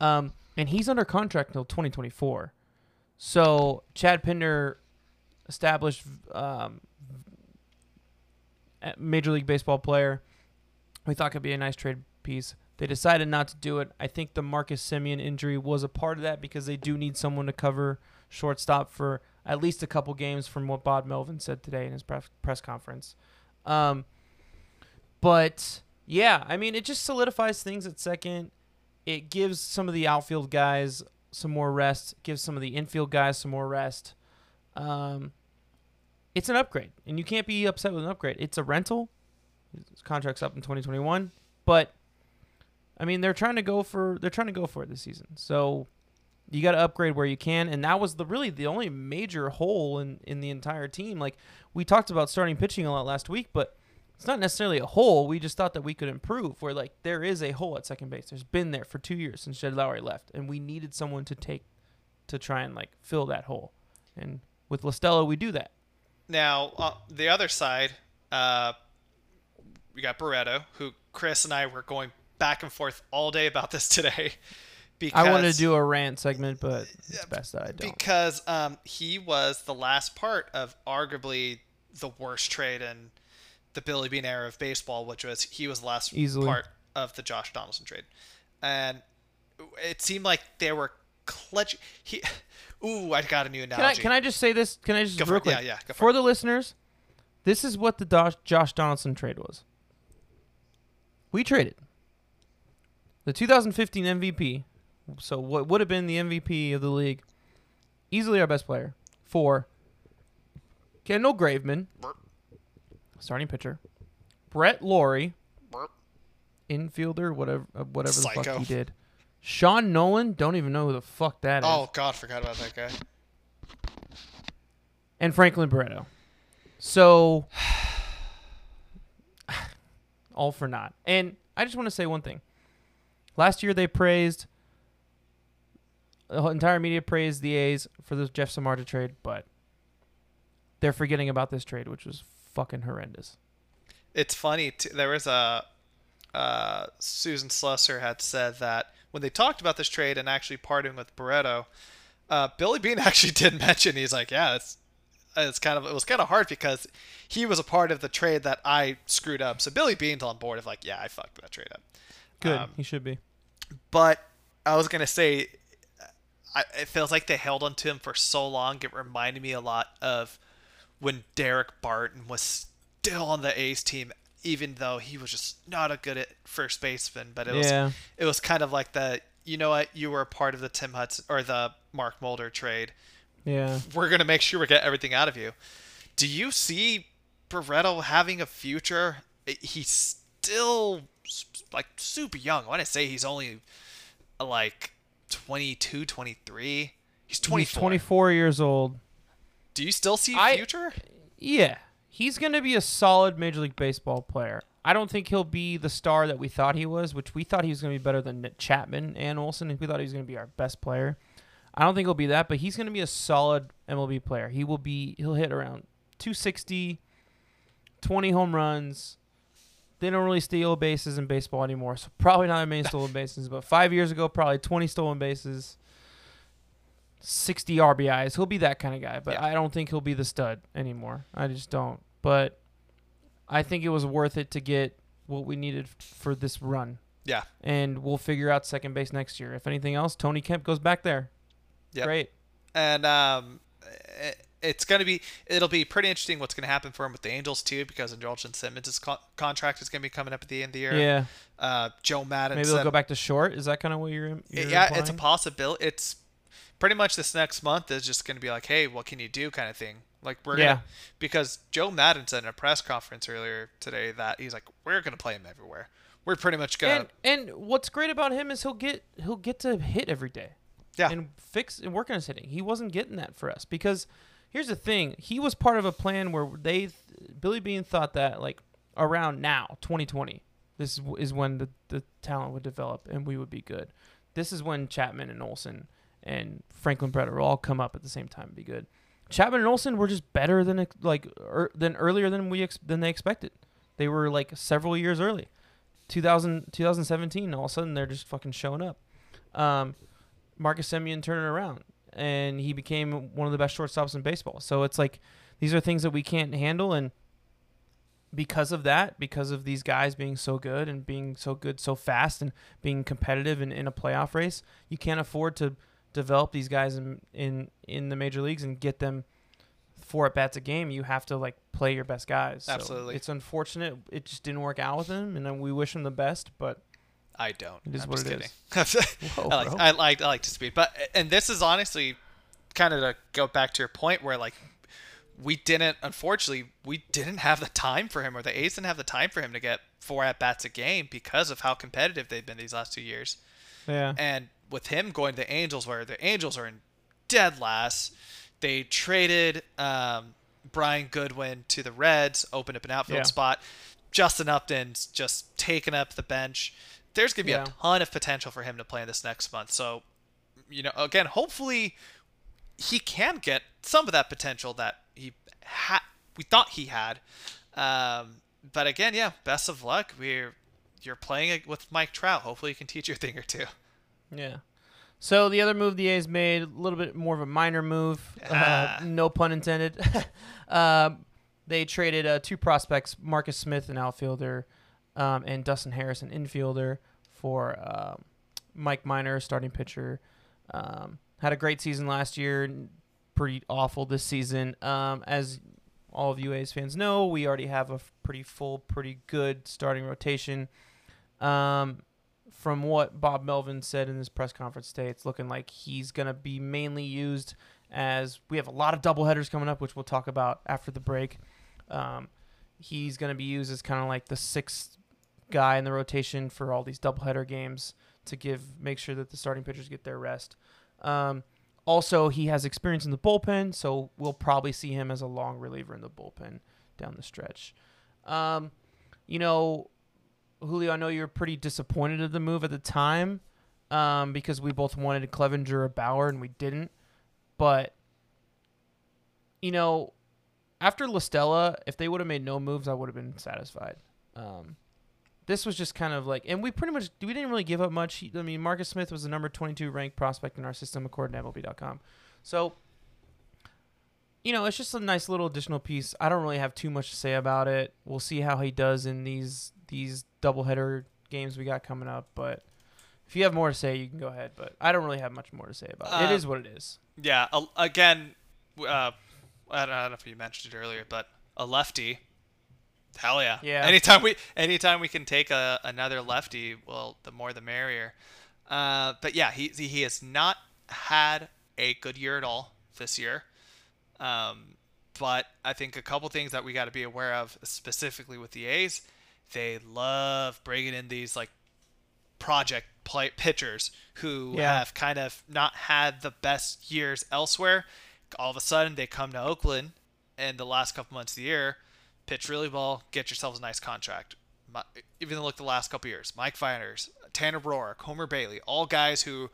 Um, and he's under contract until 2024. So Chad Pinder, established um, Major League Baseball player, we thought could be a nice trade piece. They decided not to do it. I think the Marcus Semien injury was a part of that because they do need someone to cover shortstop for at least a couple games, from what Bob Melvin said today in his press press conference. Um, but yeah, I mean, it just solidifies things at second. It gives some of the outfield guys some more rest. Gives some of the infield guys some more rest. Um, it's an upgrade, and you can't be upset with an upgrade. It's a rental. His contract's up in 2021, but I mean, they're trying to go for they're trying to go for it this season. So you got to upgrade where you can, and that was the really the only major hole in in the entire team. Like we talked about starting pitching a lot last week, but it's not necessarily a hole. We just thought that we could improve. Where like there is a hole at second base. There's been there for two years since Jed Lowrie left, and we needed someone to take to try and like fill that hole. And with La Stella, we do that. Now, uh, the other side, uh, we got Barreto, who Chris and I were going back and forth all day about this today. Because I wanted to do a rant segment, but it's best that I don't. because um, he was the last part of arguably the worst trade in the Billy Beane era of baseball, which was he was the last Easily. part of the Josh Donaldson trade, and it seemed like they were clutch. He, ooh, I got a new Can I analogy. can I just say this? Can I just Go for real quick? Yeah, yeah, go for for the listeners, this is what the Josh Donaldson trade was. We traded the 2015 MVP, so what would have been the MVP of the league, easily our best player, for Kendall Graveman, starting pitcher, Brett Lawrie, infielder, whatever uh, whatever the fuck he did. Sean Nolin, don't even know who the fuck that is. Oh God, forgot about that guy. and Franklin Barreto. So, all for naught. And I just want to say one thing. Last year they praised, the whole entire media praised the A's for the Jeff Samardzija trade, but they're forgetting about this trade, which was fucking horrendous. It's funny. Too, there was a uh, Susan Slusser had said that when they talked about this trade and actually parting with Barreto, uh, Billy Beane actually did mention he's like, yeah, it's it's kind of it was kind of hard because he was a part of the trade that I screwed up. So Billy Beane's on board of like, yeah, I fucked that trade up. Good. Um, he should be. But I was gonna say, I, it feels like they held on to him for so long. It reminded me a lot of when Daric Barton was still on the A's team, even though he was just not a good at first baseman. But it Yeah. was it was kind of like the you know what you were a part of the Tim Hudson or the Mark Mulder trade. Yeah. We're gonna make sure we get everything out of you. Do you see Barreto having a future? He's still like super young. I want to say he's only like 22, 23. He's 24. He's 24 years old. Do you still see I- future? Yeah, he's going to be a solid Major League Baseball player. I don't think he'll be the star that we thought he was, which we thought he was going to be better than Chapman and Olson. We thought he was going to be our best player. I don't think he'll be that, but he's going to be a solid MLB player. He will be. He'll hit around 260, 20 home runs. They don't really steal bases in baseball anymore, so probably not that many stolen bases. But five years ago, probably 20 stolen bases, 60 RBIs. He'll be that kind of guy, but Yeah. I don't think he'll be the stud anymore. I just don't. But I think it was worth it to get what we needed for this run. Yeah. And we'll figure out second base next year. If anything else, Tony Kemp goes back there. Yep. Great. And um, it, it's gonna be it'll be pretty interesting what's gonna happen for him with the Angels too because Andrelton Simmons' co- contract is gonna be coming up at the end of the year. Yeah. Uh, Joe Maddon. Maybe they'll go back to short. Is that kind of what you're, you're yeah, it's a possibility. It's pretty much this next month is just going to be like, hey, what can you do, kind of thing. Like we're Yeah. gonna because Joe Maddon said in a press conference earlier today that he's like, we're gonna play him everywhere. We're pretty much gonna And and what's great about him is he'll get he'll get to hit every day. Yeah. And fix and work on his hitting. He wasn't getting that for us because here's the thing. He was part of a plan where they Billy Beane thought that like around now, 2020, this is, when the, the talent would develop and we would be good. This is when Chapman and Olson and Franklin Brett will all come up at the same time and be good. Chapman and Olson were just better than like er, than earlier than we ex- than they expected. They were like several years early. 2000, 2017, all of a sudden they're just fucking showing up. Um, Marcus Semien turning around, and he became one of the best shortstops in baseball. So it's like these are things that we can't handle, and because of that, because of these guys being so good and being so good so fast and being competitive in, in a playoff race, you can't afford to develop these guys in in in the major leagues and get them four at bats a game. You have to like play your best guys. So Absolutely. it's unfortunate it just didn't work out with him, and then we wish him the best. But I don't. It is I'm what just it kidding. Whoa, I like. I like I like to speed, but and this is honestly kind of to go back to your point where like we didn't unfortunately we didn't have the time for him or the A's didn't have the time for him to get four at bats a game because of how competitive they've been these last two years. yeah, And with him going to the Angels, where the Angels are in dead last, they traded um, Brian Goodwin to the Reds, opened up an outfield Yeah. spot. Justin Upton's just taken up the bench. There's going to be Yeah. a ton of potential for him to play in this next month. So, you know, again, hopefully he can get some of that potential that he had, we thought he had. Um, but again, yeah, best of luck. We're you're playing with Mike Trout. Hopefully, you can teach you a thing or two. Yeah. So the other move the A's made, a little bit more of a minor move, Ah. uh, no pun intended. um, they traded uh, two prospects, Marcus Smith, an outfielder, um, and Dustin Harris, an infielder, for um, Mike Minor, starting pitcher. Um, had a great season last year, pretty awful this season. Um, as all of you A's fans know, we already have a pretty full, pretty good starting rotation. Um, from what Bob Melvin said in his press conference today, it's looking like he's going to be mainly used as we have a lot of doubleheaders coming up, which we'll talk about after the break. Um, he's going to be used as kind of like the sixth guy in the rotation for all these doubleheader games to give make sure that the starting pitchers get their rest. Um, also, he has experience in the bullpen, so we'll probably see him as a long reliever in the bullpen down the stretch. Um, you know, Julio, I know you were pretty disappointed at the move at the time um, because we both wanted Clevinger or Bauer and we didn't. But, you know, after La Stella, if they would have made no moves, I would have been satisfied. Um, this was just kind of like, and we pretty much we didn't really give up much. I mean, Marcus Smith was the number 22 ranked prospect in our system according to MLB.com. So, you know, it's just a nice little additional piece. I don't really have too much to say about it. We'll see how he does in these these doubleheader games we got coming up. But if you have more to say, you can go ahead. But I don't really have much more to say about it. Uh, It is what it is. Yeah, again, uh, I don't know if you mentioned it earlier, but a lefty. Hell yeah. Yeah. Anytime we anytime we can take a, another lefty, well, the more the merrier. Uh, but yeah, he he has not had a good year at all this year. Um, but I think a couple things that we got to be aware of, specifically with the A's, they love bringing in these like project play pitchers who Yeah. have kind of not had the best years elsewhere. All of a sudden, they come to Oakland, and the last couple months of the year, pitch really well, get yourselves a nice contract. Mi- Even look the last couple years, Mike Fiers, Tanner Roark, Homer Bailey, all guys who,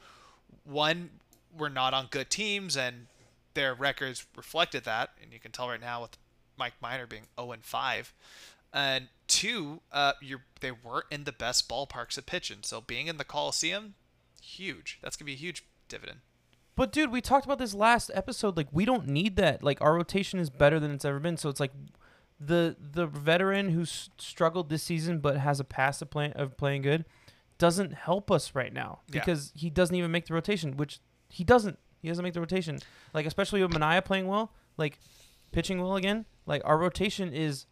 one, were not on good teams, and their records reflected that, and you can tell right now with Mike Minor being 0 and 5, and two, uh, you're they weren't in the best ballparks of pitching, so being in the Coliseum, huge. That's gonna be a huge dividend. But dude, we talked about this last episode. Like, we don't need that. Like, our rotation is better than it's ever been. So it's like the the veteran who struggled this season but has a past of, play- of playing good doesn't help us right now Yeah. because he doesn't even make the rotation, which he doesn't. He doesn't make the rotation. Like, especially with Manaea playing well, like pitching well again. Like, our rotation is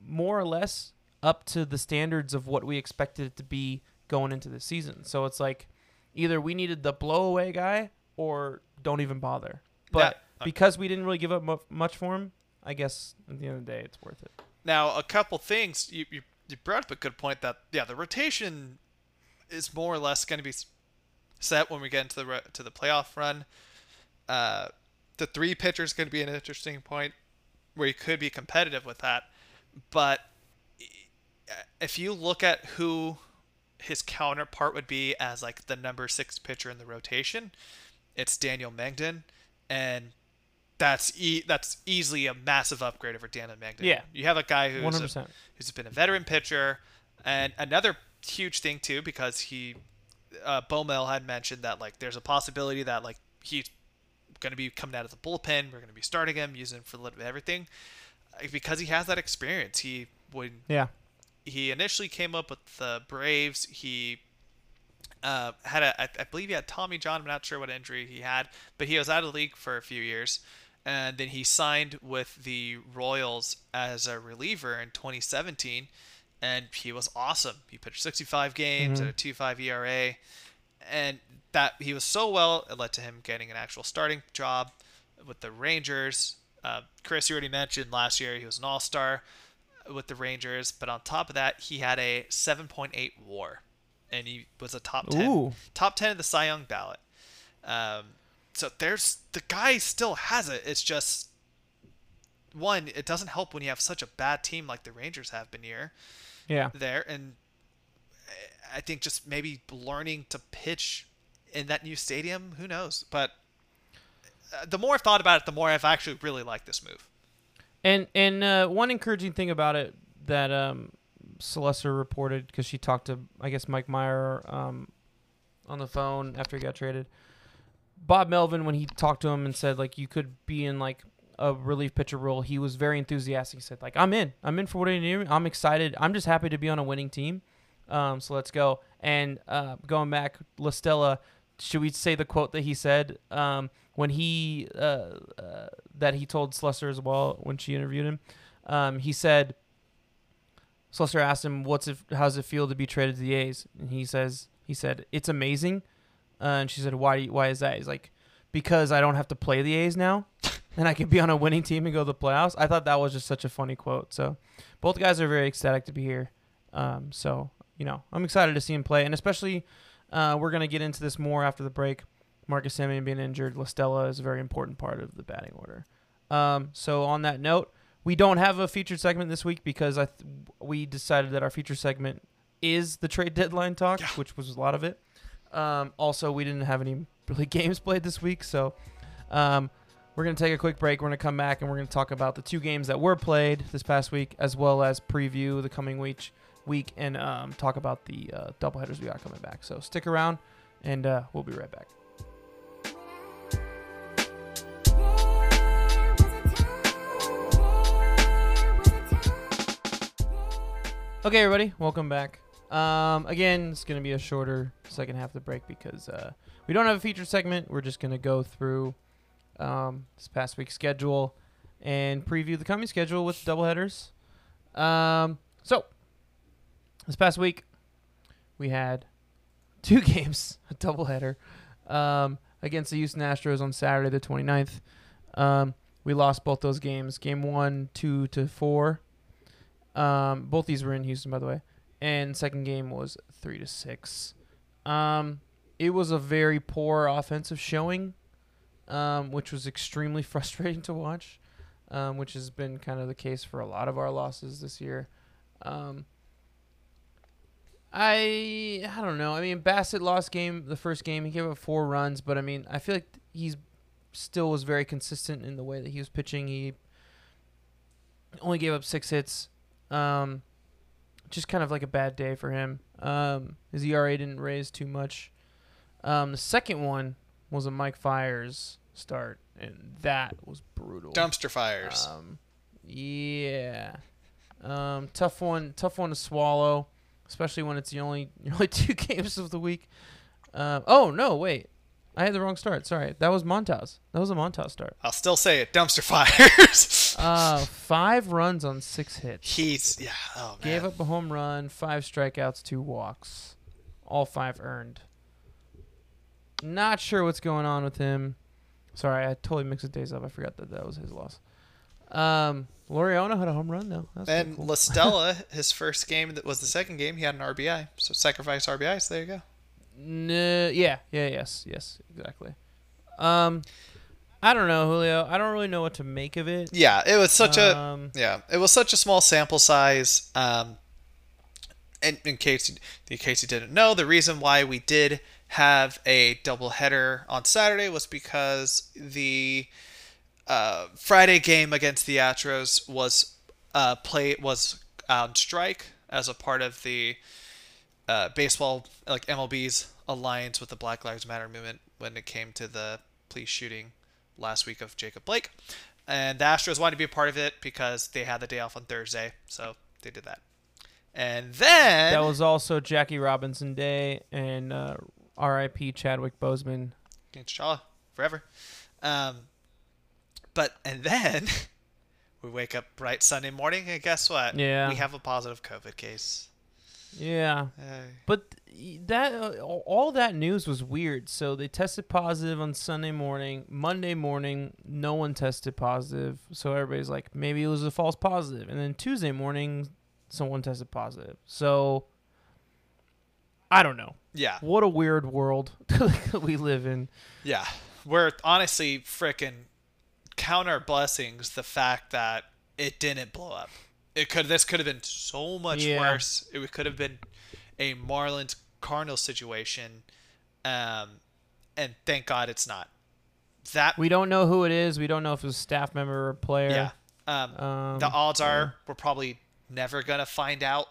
more or less up to the standards of what we expected it to be going into the season. So it's like either we needed the blow away guy or don't even bother. But Yeah. because we didn't really give up mu- much for him, I guess at the end of the day, it's worth it. Now, a couple things you, you you brought up a good point that yeah, the rotation is more or less going to be set when we get into the to the playoff run. Uh, the three pitchers going to be an interesting point where you could be competitive with that, but if you look at who his counterpart would be as like the number six pitcher in the rotation, it's Daniel Mengden, and that's e- that's easily a massive upgrade over Dan and Mengden. Yeah. you have a guy who's a- who's been a veteran pitcher, and another huge thing too because he, uh, Bomel had mentioned that like there's a possibility that like he's going to be coming out of the bullpen. We're going to be starting him, using him for a little bit of everything, Uh, because he has that experience. He would Yeah. he initially came up with the Braves. He uh, had a, I, I believe he had Tommy John. I'm not sure what injury he had, but he was out of the league for a few years, and then he signed with the Royals as a reliever in 2017, and he was awesome. He pitched 65 games Mhm. at a 2.5 ERA, and that he was so well, it led to him getting an actual starting job with the Rangers. Uh, Chris, you already mentioned last year he was an All Star with the Rangers, but on top of that, he had a 7.8 WAR, and he was a top 10, Ooh. top 10 of the Cy Young ballot. Um, so there's the guy still has it. It's just one, it doesn't help when you have such a bad team like the Rangers have been here Yeah. there, and I think just maybe learning to pitch in that new stadium. Who knows? But uh, the more I've thought about it, the more I've actually really liked this move. And and uh, one encouraging thing about it that um, Celeste reported because she talked to I guess Mike Meyer um, on the phone after he got traded. Bob Melvin when he talked to him and said like you could be in like a relief pitcher role, he was very enthusiastic. He said like I'm in, I'm in for what I need. I'm excited. I'm just happy to be on a winning team. Um, so let's go. And uh, going back, La Stella, should we say the quote that he said um, when he uh, uh, that he told Slusser as well when she interviewed him? Um, he said, Slusser asked him, "What's it? How does it feel to be traded to the A's?" And he says, "He said it's amazing." Uh, and she said, "Why? do you- Why is that?" He's like, "Because I don't have to play the A's now, and I can be on a winning team and go to the playoffs." I thought that was just such a funny quote. So, both guys are very ecstatic to be here. Um, so you know, I'm excited to see him play, and especially uh, we're gonna get into this more after the break. Marcus Semien being injured, La Stella is a very important part of the batting order. Um, so on that note, we don't have a featured segment this week because I th- we decided that our feature segment is the trade deadline talk, Yeah. which was a lot of it. Um, also, we didn't have any really games played this week, so um, we're gonna take a quick break. We're gonna come back and we're gonna talk about the two games that were played this past week, as well as preview the coming week week and um, talk about the uh, doubleheaders we got coming back. So stick around, and uh, we'll be right back. Okay, everybody, welcome back. Um, again, it's gonna be a shorter second half of the break because uh, we don't have a featured segment. We're just gonna go through um, this past week's schedule and preview the coming schedule with doubleheaders. Um, so this past week we had two games, a doubleheader um, against the Houston Astros on Saturday the 29th. Um, we lost both those games. Game one, two to four. Um, both these were in Houston, by the way. And second game was three to six. Um, it was a very poor offensive showing, um, which was extremely frustrating to watch, um, which has been kind of the case for a lot of our losses this year. Um, I I don't know. I mean, Bassitt lost game the first game. He gave up four runs, but I mean, I feel like he's still was very consistent in the way that he was pitching. He only gave up six hits. Um, just kind of like a bad day for him. Um, his ERA didn't raise too much. Um, the second one was a Mike Fiers start, and that was brutal. Dumpster fires. Um, yeah. Um, tough one. Tough one to swallow, especially when it's the only only two games of the week. Um, oh no, wait. I had the wrong start. Sorry, that was Montas. That was a Montas start. I'll still say it. Dumpster fires. Uh, five runs on six hits. He's yeah. Oh man. Gave up a home run, five strikeouts, two walks, all five earned. Not sure what's going on with him. Sorry, I totally mixed the days up. I forgot that that was his loss. Um, Laureano had a home run though. That's And cool. La Stella, his first game that was the second game, he had an RBI. So sacrifice RBI. So there you go. Nah, yeah, yeah, yes, yes, exactly. Um, I don't know, Julio. I don't really know what to make of it. Yeah, it was such a um, yeah, it was such a small sample size. Um, and in case you, in case you didn't know, the reason why we did have a double header on Saturday was because the uh, Friday game against the Astros was uh, play was on strike as a part of the uh, baseball like MLB's alliance with the Black Lives Matter movement when it came to the police shooting last week of Jacob Blake. And the Astros wanted to be a part of it because they had the day off on Thursday, so they did that. And then that was also Jackie Robinson Day and uh, R.I.P. Chadwick Boseman. T'Challa forever. Um, but and then we wake up bright Sunday morning, and guess what? Yeah. we have a positive COVID case. Yeah, Uh, but that uh, all that news was weird. So they tested positive on Sunday morning. Monday morning, no one tested positive. So everybody's like, maybe it was a false positive. And then Tuesday morning, someone tested positive. So I don't know. yeah, What a weird world we live in. yeah. We're honestly freaking count our blessings the fact that it didn't blow up. It could. This could have been so much Yeah. worse. It could have been a Marlins Cardinals situation, um, and thank God it's not. That We don't know who it is. We don't know if it's a staff member or a player. yeah. Um, Um, the odds are we're probably never gonna find out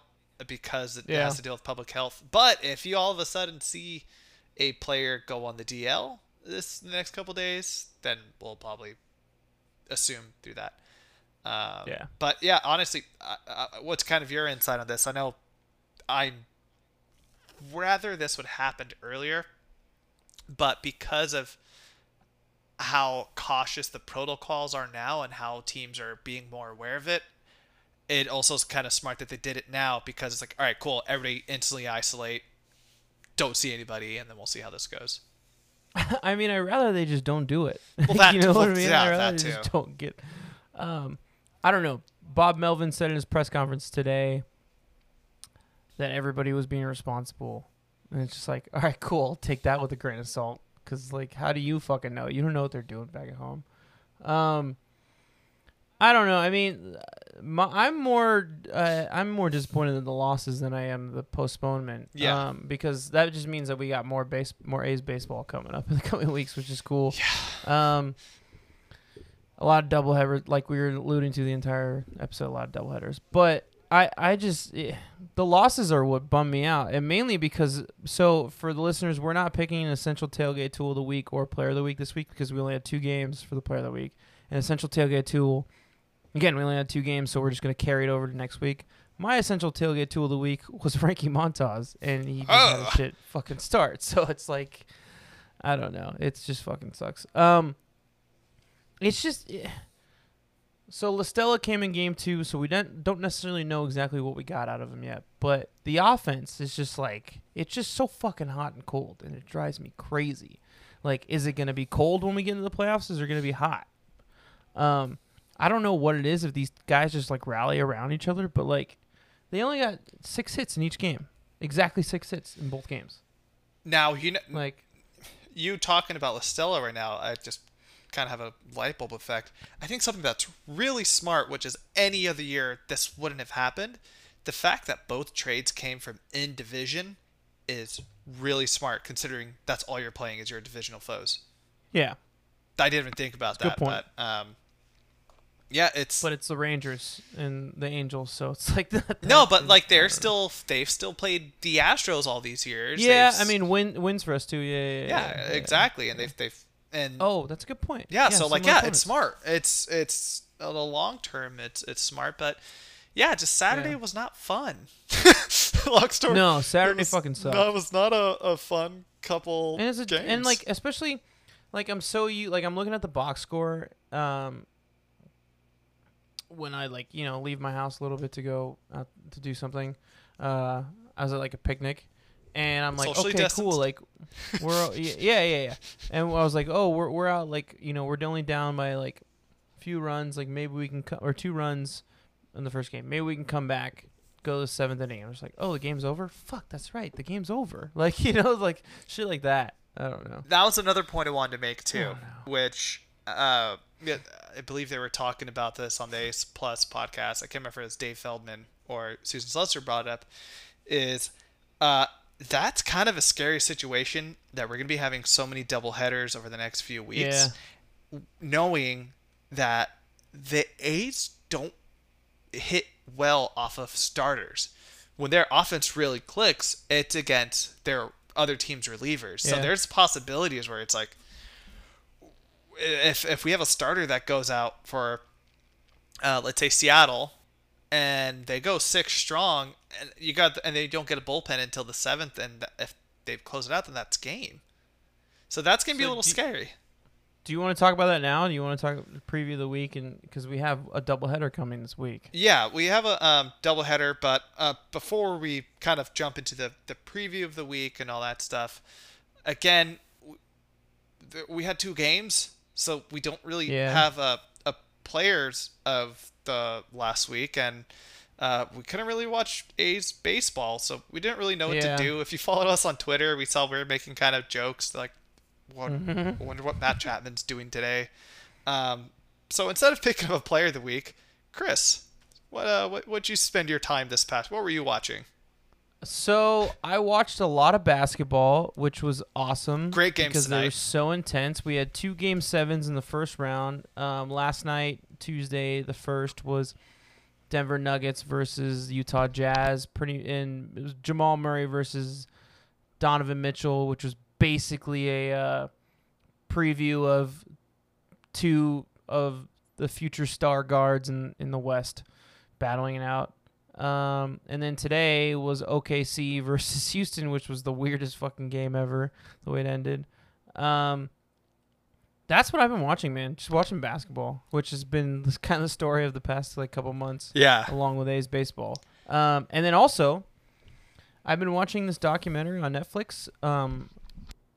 because it Yeah. has to deal with public health. But if you all of a sudden see a player go on the DL this next couple days, then we'll probably assume through that. Um, Yeah. But yeah, honestly, what's kind of your insight on this? I know I rather this would happened earlier, but because of how cautious the protocols are now and how teams are being more aware of it, it also is kind of smart that they did it now because it's like, all right, cool, everybody instantly isolate, don't see anybody, and then we'll see how this goes. I mean, I'd rather they just don't do it. Well, that- you know what I mean? yeah, I'd rather that they just too. don't get. Um, I don't know. Bob Melvin said in his press conference today that everybody was being responsible, and it's just like, all right, cool, take that with a grain of salt, because like, how do you fucking know? You don't know what they're doing back at home. Um, I don't know. I mean, my, I'm more uh, I'm more disappointed in the losses than I am the postponement. Yeah. Um, because that just means that we got more base more A's baseball coming up in the coming weeks, which is cool. Yeah. Um. A lot of double headers, like we were alluding to the entire episode, a lot of double headers. But I I just eh, the losses are what bum me out, and mainly because so for the listeners, we're not picking an essential tailgate tool of the week or player of the week this week because we only had two games for the player of the week. An essential tailgate tool, again, we only had two games, so we're just gonna carry it over to next week. My essential tailgate tool of the week was Frankie Montas, and he just had a shit fucking start. So it's like, I don't know, it's just fucking sucks. Um, it's just. eh. So La Stella came in game two, so we don't don't necessarily know exactly what we got out of him yet. But the offense is just like it's just so fucking hot and cold, and it drives me crazy. Like, is it gonna be cold when we get into the playoffs? Is it gonna be hot? Um, I don't know what it is if these guys just like rally around each other, but like they only got six hits in each game, exactly six hits in both games. Now you know Like, you talking about La Stella right now. I just kind of have a light bulb effect. I think something that's really smart, which is any other year this wouldn't have happened. The fact that both trades came from in division is really smart, considering that's all you're playing is your divisional foes. yeah, I didn't even think about a good that, point. but um, yeah, it's but it's the Rangers and the Angels, so it's like that. no, but like they're still they've still played the Astros all these years. Yeah, They've I mean, win wins for us too. Yeah, yeah, yeah, yeah, yeah. exactly, and they've they've and Oh, that's a good point. Yeah, so like yeah, opponents. it's smart. It's it's the long term, it's it's smart, but yeah, just Saturday Yeah. was not fun. long story. No, Saturday was- fucking sucked. That was not a, a fun couple and it's a, games. and like especially like I'm so you like I'm looking at the box score um when I like you know leave my house a little bit to go out to do something uh I was at like a picnic and I'm like Socially okay cool like we're yeah yeah yeah. And I was like oh we're we're out like you know we're only down by like a few runs like maybe we can co- or two runs in the first game. Maybe we can come back go to the seventh inning. I was like oh the game's over? Fuck that's right the game's over. Like you know like shit like that. I don't know. That was another point I wanted to make too, Oh, which uh, I believe they were talking about this on the Ace Plus podcast. I can't remember if it was Dave Feldman or Susan Slusser brought it up. Is uh, that's kind of a scary situation that we're going to be having so many double headers over the next few weeks, knowing that the A's don't hit well off of starters. When their offense really clicks, it's against their other team's relievers. So there's possibilities where it's like if if we have a starter that goes out for uh, let's say Seattle and they go six strong you got and they don't get a bullpen until the seventh and if they close it out then that's game. So that's gonna be a little do- scary. Do you want to talk about that now? Do you want to talk preview the week and because we have a doubleheader coming this week? Yeah, we have a um, doubleheader, but uh, before we kind of jump into the, the preview of the week and all that stuff, again, we had two games, so we don't really Yeah. have a, a players of the last week, and uh, we couldn't really watch A's baseball, so we didn't really know what Yeah. to do. If you followed us on Twitter, we saw we were making kind of jokes like, "What? Mm-hmm. I wonder what Matt Chapman's doing today." Um, so instead of picking up a player of the week, Chris, what uh, what would you spend your time this past? What were you watching? So I watched a lot of basketball, which was awesome. Great games because they were so intense. We had two game sevens in the first round. Um, last night, Tuesday, the first was Denver Nuggets versus Utah Jazz. Pretty and Jamal Murray versus Donovan Mitchell, which was basically a uh, preview of two of the future star guards in in the West battling it out. Um, and then today was OKC versus Houston, which was the weirdest fucking game ever. The way it ended. Um, that's what I've been watching, man. Just watching basketball, which has been this kind of the story of the past like couple months, Yeah. along with A's baseball. Um, and then also, I've been watching this documentary on Netflix um,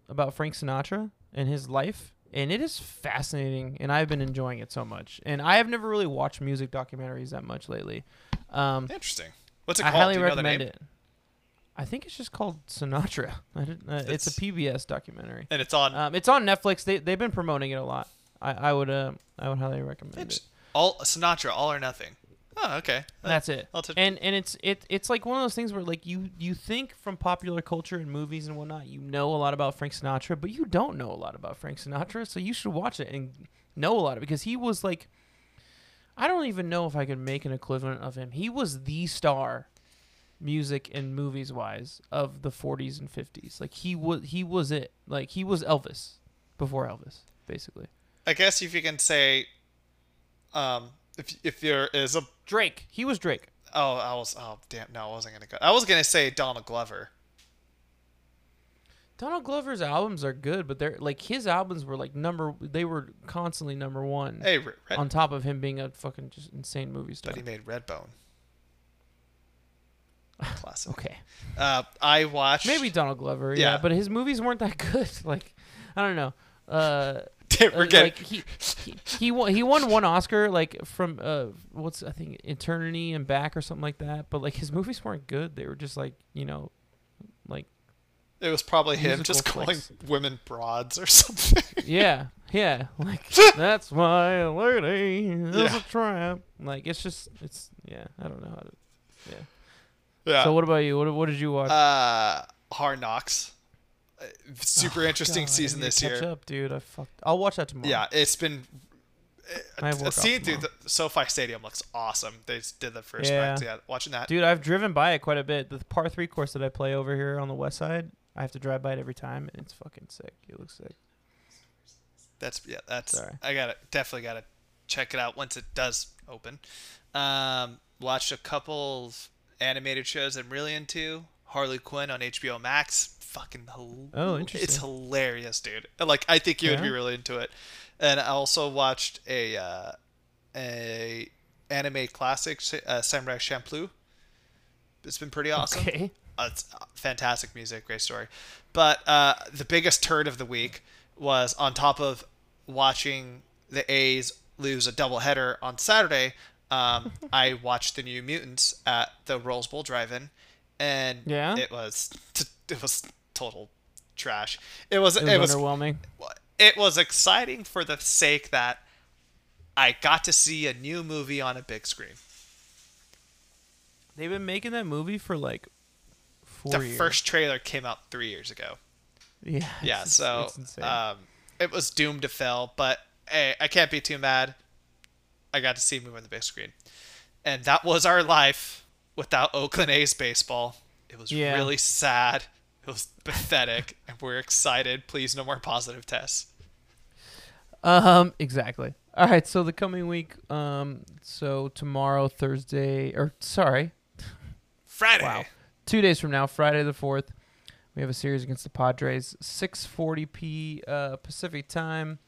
about Frank Sinatra and his life, and it is fascinating, and I've been enjoying it so much. And I have never really watched music documentaries that much lately. Um, Interesting. What's it called? I highly Do you know the recommend name? it. I think it's just called Sinatra. I didn't, uh, it's, It's- a PBS documentary. And it's on. Um, it's on Netflix. They they've been promoting it a lot. I, I would uh, I would highly recommend it's it. all Sinatra, all or nothing. Oh, okay. That's it. T- And and it's it it's like one of those things where like you you think from popular culture and movies and whatnot you know a lot about Frank Sinatra, but you don't know a lot about Frank Sinatra. So you should watch it and know a lot of because he was like, I don't even know if I could make an equivalent of him. He was the star, music and movies wise, of the 40s and 50s. Like he was, he was it. Like he was Elvis before Elvis, basically. I guess if you can say, um, if if there is a Drake. He was Drake. oh I was oh damn no I wasn't gonna go I was gonna say Donald Glover. Donald Glover's albums are good, but they're like his albums were like number. They were constantly number one. Hey, Red, on top of him being a fucking just insane movie star. but he made Redbone. Classic. Okay. Uh, I watched Maybe Donald Glover, yeah. Yeah. but his movies weren't that good. Like, I don't know. Uh, we're uh, getting like he, he he won he won one Oscar like from uh what's I think Eternity and Back or something like that. But like his movies weren't good. They were just like you know, like it was probably him musical just calling flicks. women broads or something. yeah yeah like that's why a lady is Yeah. a trap. Like it's just it's yeah I don't know how to yeah. Yeah. So what about you? What what did you watch? uh, Hard Knocks. Uh, Super Oh, interesting God, season this year. Up, dude. I fucked. I'll watch that tomorrow. Yeah, it's been. I have Uh, work seeing through the SoFi Stadium looks awesome. They did the first Yeah. Yeah, watching that. Dude, I've driven by it quite a bit. The par three course that I play over here on the west side, I have to drive by it every time, and it's fucking sick. It looks sick. That's yeah. That's Sorry. I gotta definitely gotta check it out once it does open. Um, watched a couple animated shows I'm really into. Harley Quinn on HBO Max. Fucking hel- Oh, It's hilarious, dude. Like I think you would be really into it. And I also watched a uh, a anime classic, uh, Samurai Champloo. It's been pretty awesome. Okay. Uh, it's uh, fantastic music, great story. But uh, the biggest turd of the week was on top of watching the A's lose a doubleheader on Saturday. Um, I watched the New Mutants at the Rose Bowl Drive-In, and Yeah? it was t- it was total trash. It was It it was, was underwhelming. it was exciting for the sake that I got to see a new movie on a big screen. They've been making that movie for like four the years. first trailer came out three years ago. yeah. yeah so um it was doomed to fail but hey i can't be too mad i got to see him on the big screen. And that was our life without oakland a's baseball. It was Yeah. really sad. It was pathetic and we're excited. Please no more positive tests. Um, exactly. All right, so the coming week, um, so tomorrow, Thursday, or sorry, friday. Wow, two days from now, Friday the fourth, we have a series against the Padres, six forty p. Uh, Pacific time,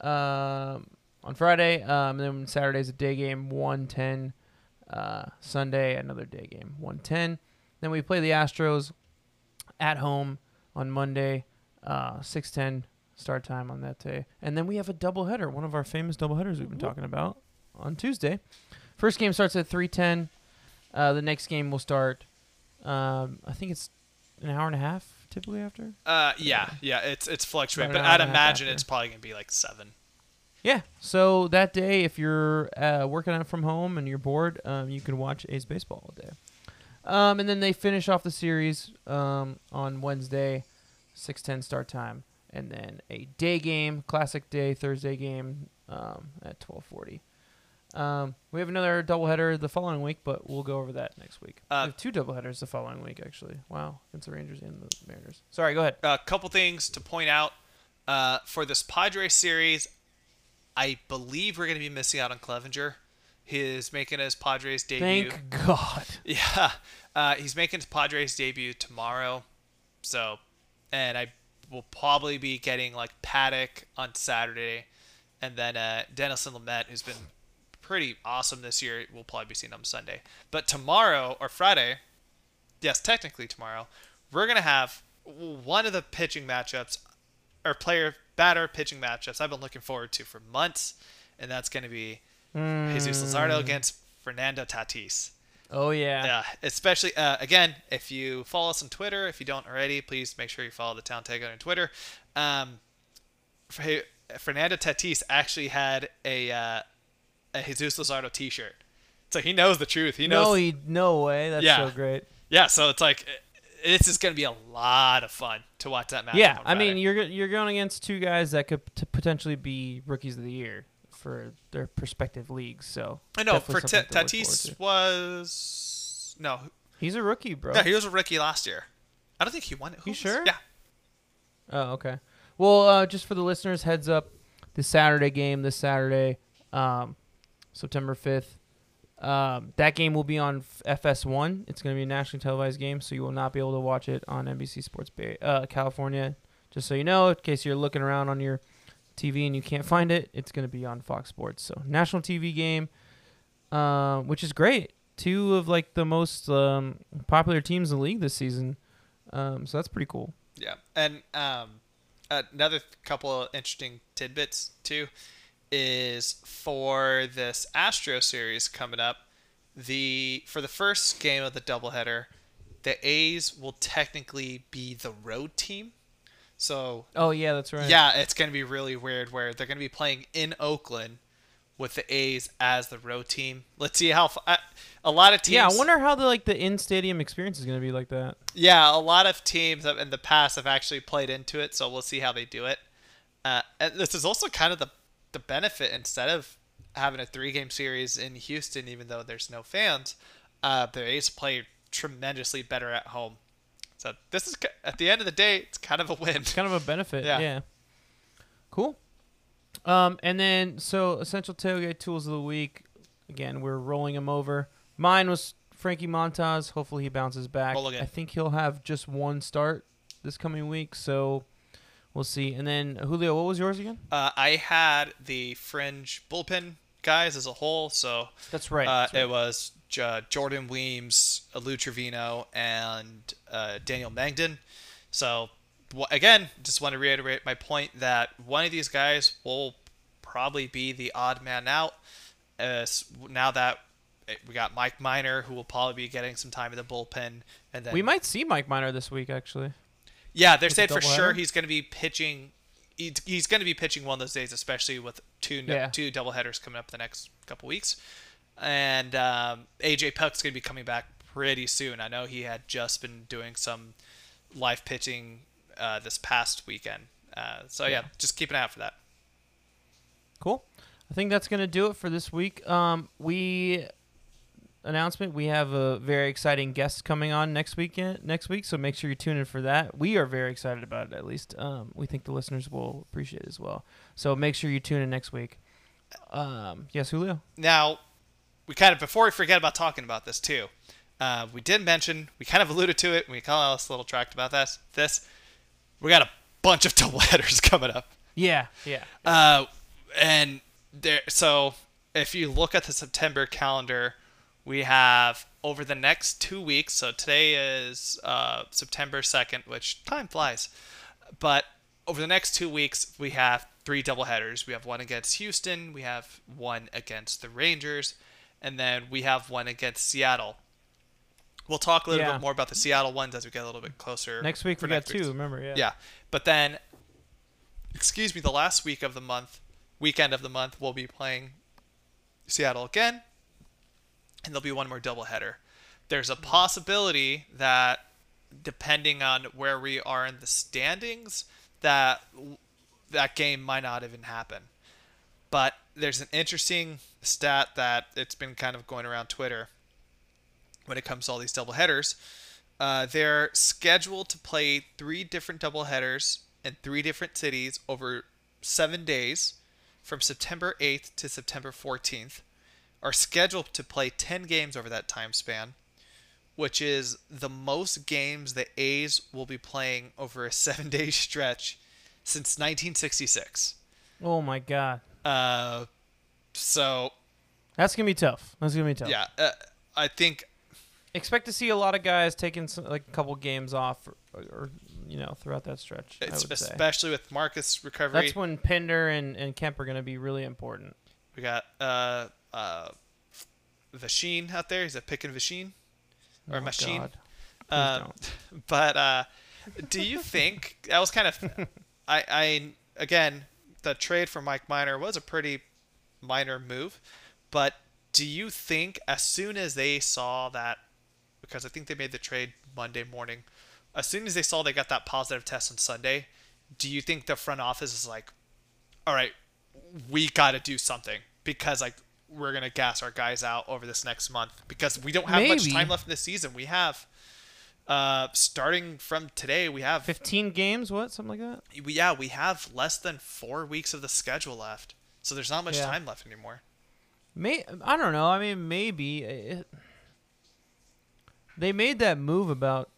um, on Friday. Um, and then Saturday's a day game, one ten. Uh, Sunday another day game, one ten. Then we play the Astros at home on Monday, uh, six ten start time on that day. And then we have a doubleheader, one of our famous doubleheaders we've been talking about on Tuesday. First game starts at 3:10. Uh, the next game will start um, I think it's an hour and a half typically after. uh yeah yeah it's it's fluctuating but i'd and a half imagine it's probably gonna be like seven Yeah. So that day, if you're uh, working out from home and you're bored, um, you can watch A's baseball all day. Um, and then they finish off the series um, on Wednesday, six ten start time, and then a day game, classic day Thursday game um, at twelve forty. Um, we have another doubleheader the following week, but we'll go over that next week. Uh, we have two doubleheaders the following week, actually. Wow, against the Rangers and the Mariners. Sorry, go ahead. a couple things to point out uh, for this Padres series. I believe we're going to be missing out on Clevinger. He's making his Padres debut. Thank God. Yeah, uh, he's making his Padres debut tomorrow. So, and I will probably be getting like Paddack on Saturday, and then uh, Dinelson Lamet, who's been pretty awesome this year. We'll probably be seeing him Sunday. But tomorrow or Friday, yes, technically tomorrow, we're gonna have one of the pitching matchups or player batter pitching matchups I've been looking forward to for months, and that's gonna be Jesus Luzardo against Fernando Tatis. Oh yeah. Yeah, especially uh, again, if you follow us on Twitter, if you don't already, please make sure you follow the Town Tailgate on Twitter. Um, Fernando Tatis actually had a uh, a Jesus Luzardo T-shirt, so he knows the truth. He knows. no, he, no way. That's Yeah. so great. yeah, so it's like this is gonna be a lot of fun to watch that match. Yeah, I mean, you're you're going against two guys that could t- potentially be rookies of the year, for their prospective leagues. So I know for T- Tatis was no, he's a rookie, bro. no, he was a rookie last year. I don't think he won it. Who You was- sure? Yeah. Oh, okay. Well, uh, just for the listeners, heads up: the Saturday game this Saturday, um, September fifth. Um, that game will be on FS1. It's going to be a nationally televised game, so you will not be able to watch it on NBC Sports Bay, uh, California. Just so you know, in case you're looking around on your TV and you can't find it, it's going to be on Fox Sports. So national TV game, uh, which is great. Two of like the most um, popular teams in the league this season. Um, so that's pretty cool. Yeah, and um, another th- couple of interesting tidbits too is for this Astro series coming up. The for the first game of the doubleheader, the A's will technically be the road team. So Oh yeah, that's right. yeah, it's gonna be really weird where they're gonna be playing in Oakland with the A's as the road team. Let's see how uh, a lot of teams. Yeah, I wonder how the like the in stadium experience is gonna be like that. Yeah, a lot of teams have- in the past have actually played into it, so we'll see how they do it. Uh, and this is also kind of the the benefit instead of having a three game series in Houston, even though there's no fans, uh, the A's play tremendously better at home. So this is at the end of the day, it's kind of a win. It's kind of a benefit. Yeah. Yeah. Cool. Um, and then so essential tailgate tools of the week. Again, we're rolling them over. Mine was Frankie Montas. Hopefully he bounces back. I think he'll have just one start this coming week, so we'll see. And then Julio, what was yours again? Uh, I had the fringe bullpen guys as a whole, so That's right. Uh, that's right. It was J- Jordan Weems, Lou Trevino, and uh, Daniel Mengden. So, again, just want to reiterate my point that one of these guys will probably be the odd man out. Uh, now that eh, we got Mike Minor, who will probably be getting some time in the bullpen, and then we might see Mike Minor this week, actually. Yeah, they're saying for sure he's going to be pitching. He's, he's going to be pitching one of those days, especially with two Yeah. two doubleheaders coming up the next couple weeks. And um, A.J. Puk's going to be coming back pretty soon. I know he had just been doing some live pitching uh, this past weekend. Uh, so yeah. Yeah. just keep an eye out for that. Cool. I think that's gonna do it for this week. Um, we announcement. We have a very exciting guest coming on next weekend. Next week, so make sure you tune in for that. We are very excited about it. At least, um, we think the listeners will appreciate it as well. So make sure you tune in next week. Um, yes, Julio. Now, we kind of before we forget about talking about this too, uh, we did mention we kind of alluded to it. We call us a little tracked about this. This we got a bunch of doubleheaders coming up. Yeah, yeah. Uh, and there, so if you look at the September calendar, we have over the next two weeks. So today is uh, September second, which time flies. But over the next two weeks, we have three doubleheaders. We have one against Houston, we have one against the Rangers, and then we have one against Seattle. We'll talk a little Yeah. bit more about the Seattle ones as we get a little bit closer. Next week we got two. Remember? Yeah. Yeah. But then, excuse me, the last week of the month, weekend of the month, we'll be playing Seattle again, and there'll be one more doubleheader. There's a possibility that, depending on where we are in the standings, that that game might not even happen. But there's an interesting stat that it's been kind of going around Twitter when it comes to all these doubleheaders. Uh, they're scheduled to play three different doubleheaders in three different cities over seven days from September 8th to September 14th. Are scheduled to play 10 games over that time span, which is the most games the A's will be playing over a seven day stretch since 1966. Oh my God, Uh, so, that's gonna be tough. That's gonna be tough. yeah, uh, I think Expect to see a lot of guys taking some, like a couple games off, or, or you know, throughout that stretch. Would say. especially with Marcus recovery. That's when Pinder and, and Kemp are going to be really important. We got uh uh out there. He's a pick and Vasheen or Oh, machine. Um, but uh, do you think that was kind of I I again the trade for Mike Minor was a pretty minor move, but do you think as soon as they saw that because I think they made the trade Monday morning, as soon as they saw they got that positive test on Sunday, do you think the front office is like, all right, we got to do something because like we're gonna gas our guys out over this next month because we don't have much time left in the season. We have uh starting from today we have 15 games, what? Something like that? we, yeah we have less than four weeks of the schedule left so there's not much Yeah. time left anymore May I don't know. I mean, maybe it, they made that move about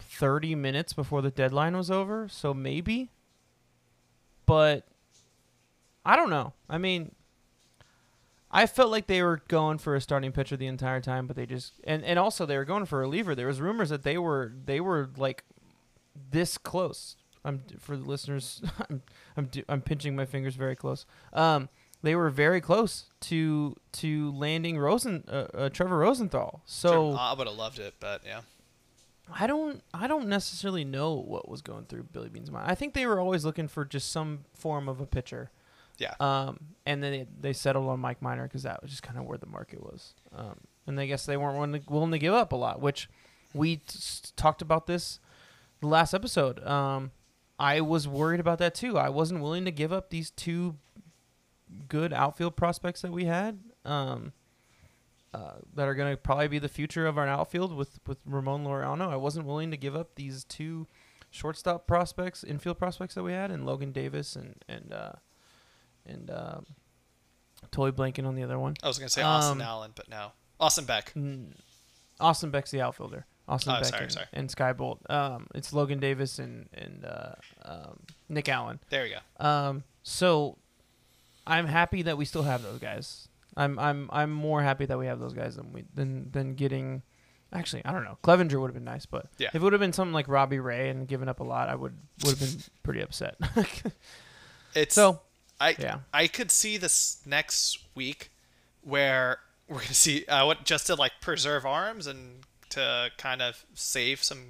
30 minutes before the deadline was over, so maybe. But I don't know. I mean, I felt like they were going for a starting pitcher the entire time, but they just and and also they were going for a reliever. There was rumors that they were they were like this close. I'm for the listeners. I'm I'm I'm pinching my fingers very close. Um, they were very close to to landing Rosen uh, uh, Trevor Rosenthal. So i would have loved it but yeah I don't I don't necessarily know what was going through Billy Beane's mind. I think they were always looking for just some form of a pitcher. Yeah. Um, and then they, they settled on Mike Minor because that was just kind of where the market was. Um, and I guess they weren't willing to, willing to give up a lot, which we t- talked about this the last episode. Um, I was worried about that too. I wasn't willing to give up these two good outfield prospects that we had. Um, uh, that are going to probably be the future of our outfield with with Ramon Laureano. I wasn't willing to give up these two shortstop prospects, infield prospects that we had, and Logan Davis and and uh, and um, totally blanking on the other one. i was gonna say austin Um, allen but no austin beck Mm, Austin Beck's the outfielder. Austin Oh, Beck sorry, and, sorry. and Skye Bolt. Um, it's Logan Davis and and uh, um, Nick Allen. there we go Um, so I'm happy that we still have those guys. I'm I'm I'm more happy that we have those guys than we than than getting. Actually, I don't know. Clevinger would have been nice, but Yeah. if it would have been something like Robbie Ray and given up a lot, I would would have been pretty upset. it's so I yeah. I could see this next week where we're gonna see uh, what just to like preserve arms and to kind of save some,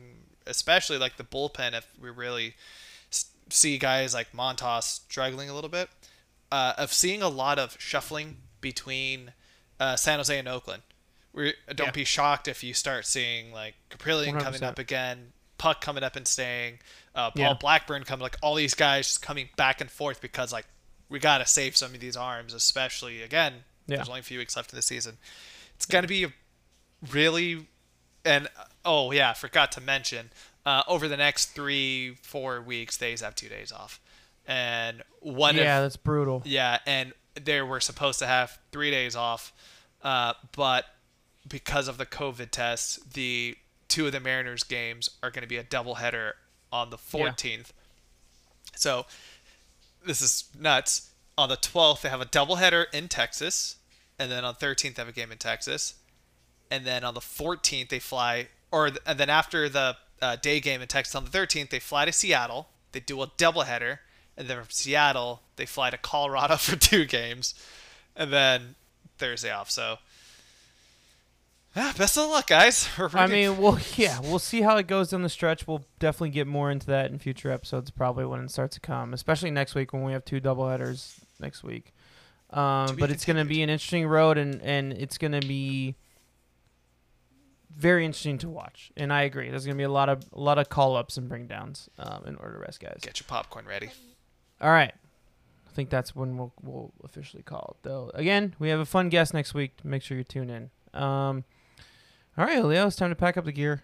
especially like the bullpen if we really see guys like Montas struggling a little bit, uh, of seeing a lot of shuffling between uh, San Jose and Oakland. We're, don't Yeah. be shocked if you start seeing like Kaprielian coming 100%. up again, Puk coming up and staying, uh, Paul Yeah. Blackburn coming, like all these guys just coming back and forth because like we gotta save some of these arms, especially again. Yeah. There's only a few weeks left in the season. It's gonna be really, and oh yeah, I forgot to mention. Uh, over the next three, four weeks, they have two days off, and one Yeah, that's brutal. yeah, and they were supposed to have three days off, uh, but because of the COVID tests, the two of the Mariners games are going to be a doubleheader on the 14th. So this is nuts. On the 12th, they have a doubleheader in Texas, and then on 13th, they have a game in Texas, and then on the 14th, they fly, or and then after the uh, day game in Texas on the 13th, they fly to Seattle. They do a doubleheader, and then from Seattle, they fly to Colorado for two games, and then Thursday off. So, yeah, best of luck, guys. I mean, well, yeah, we'll see how it goes down the stretch. We'll definitely get more into that in future episodes, probably when it starts to come, especially next week when we have two doubleheaders next week. Um, but it's going to be an interesting road, and and it's going to be very interesting to watch. And I agree, there's going to be a lot of a lot of call ups and bring downs um, in order to rest guys. get your popcorn ready. All right. I think that's when we'll, we'll officially call it, though. Again, we have a fun guest next week. Make sure you tune in. Um, all right, Leo, it's time to pack up the gear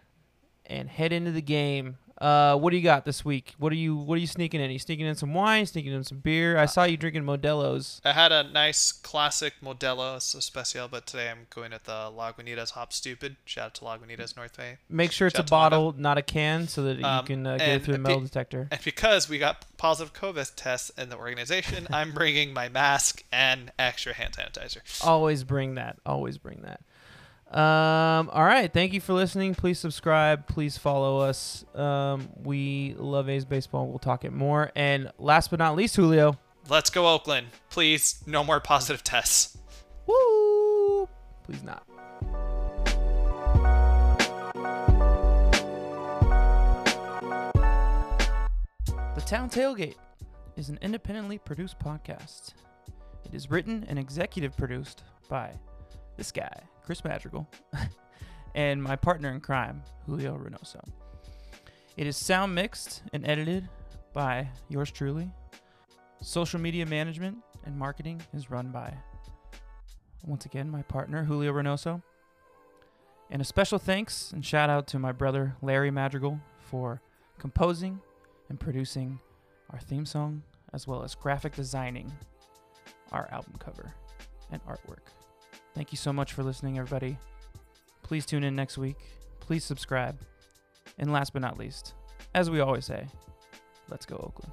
and head into the game. Uh, what do you got this week? What are you What are you sneaking in? Are you sneaking in some wine? Sneaking in some beer? I saw you drinking Modelo's. I had a nice classic Modelo Especial, but today I'm going at the Lagunitas Hop Stoopid. Shout out to Lagunitas North Bay. Make sure it's a bottle, not a can, so that you Um, can uh, get it through the metal pe- detector. And because we got positive COVID tests in the organization, I'm bringing my mask and extra hand sanitizer. Always bring that. Always bring that. Um, all right. Thank you for listening. Please subscribe. Please follow us. Um, we love A's baseball. We'll talk it more. And last but not least, Julio. Let's go, Oakland. Please, no more positive tests. Woo! Please not. The Town Tailgate is an independently produced podcast. It is written and executive produced by this guy, Chris Madrigal, and my partner in crime, Julio Reynoso. It is sound mixed and edited by yours truly. Social media management and marketing is run by, once again, my partner, Julio Reynoso. And a special thanks and shout out to my brother, Larry Madrigal, for composing and producing our theme song, as well as graphic designing our album cover and artwork. Thank you so much for listening, everybody. Please tune in next week. Please subscribe. And last but not least, as we always say, let's go, Oakland.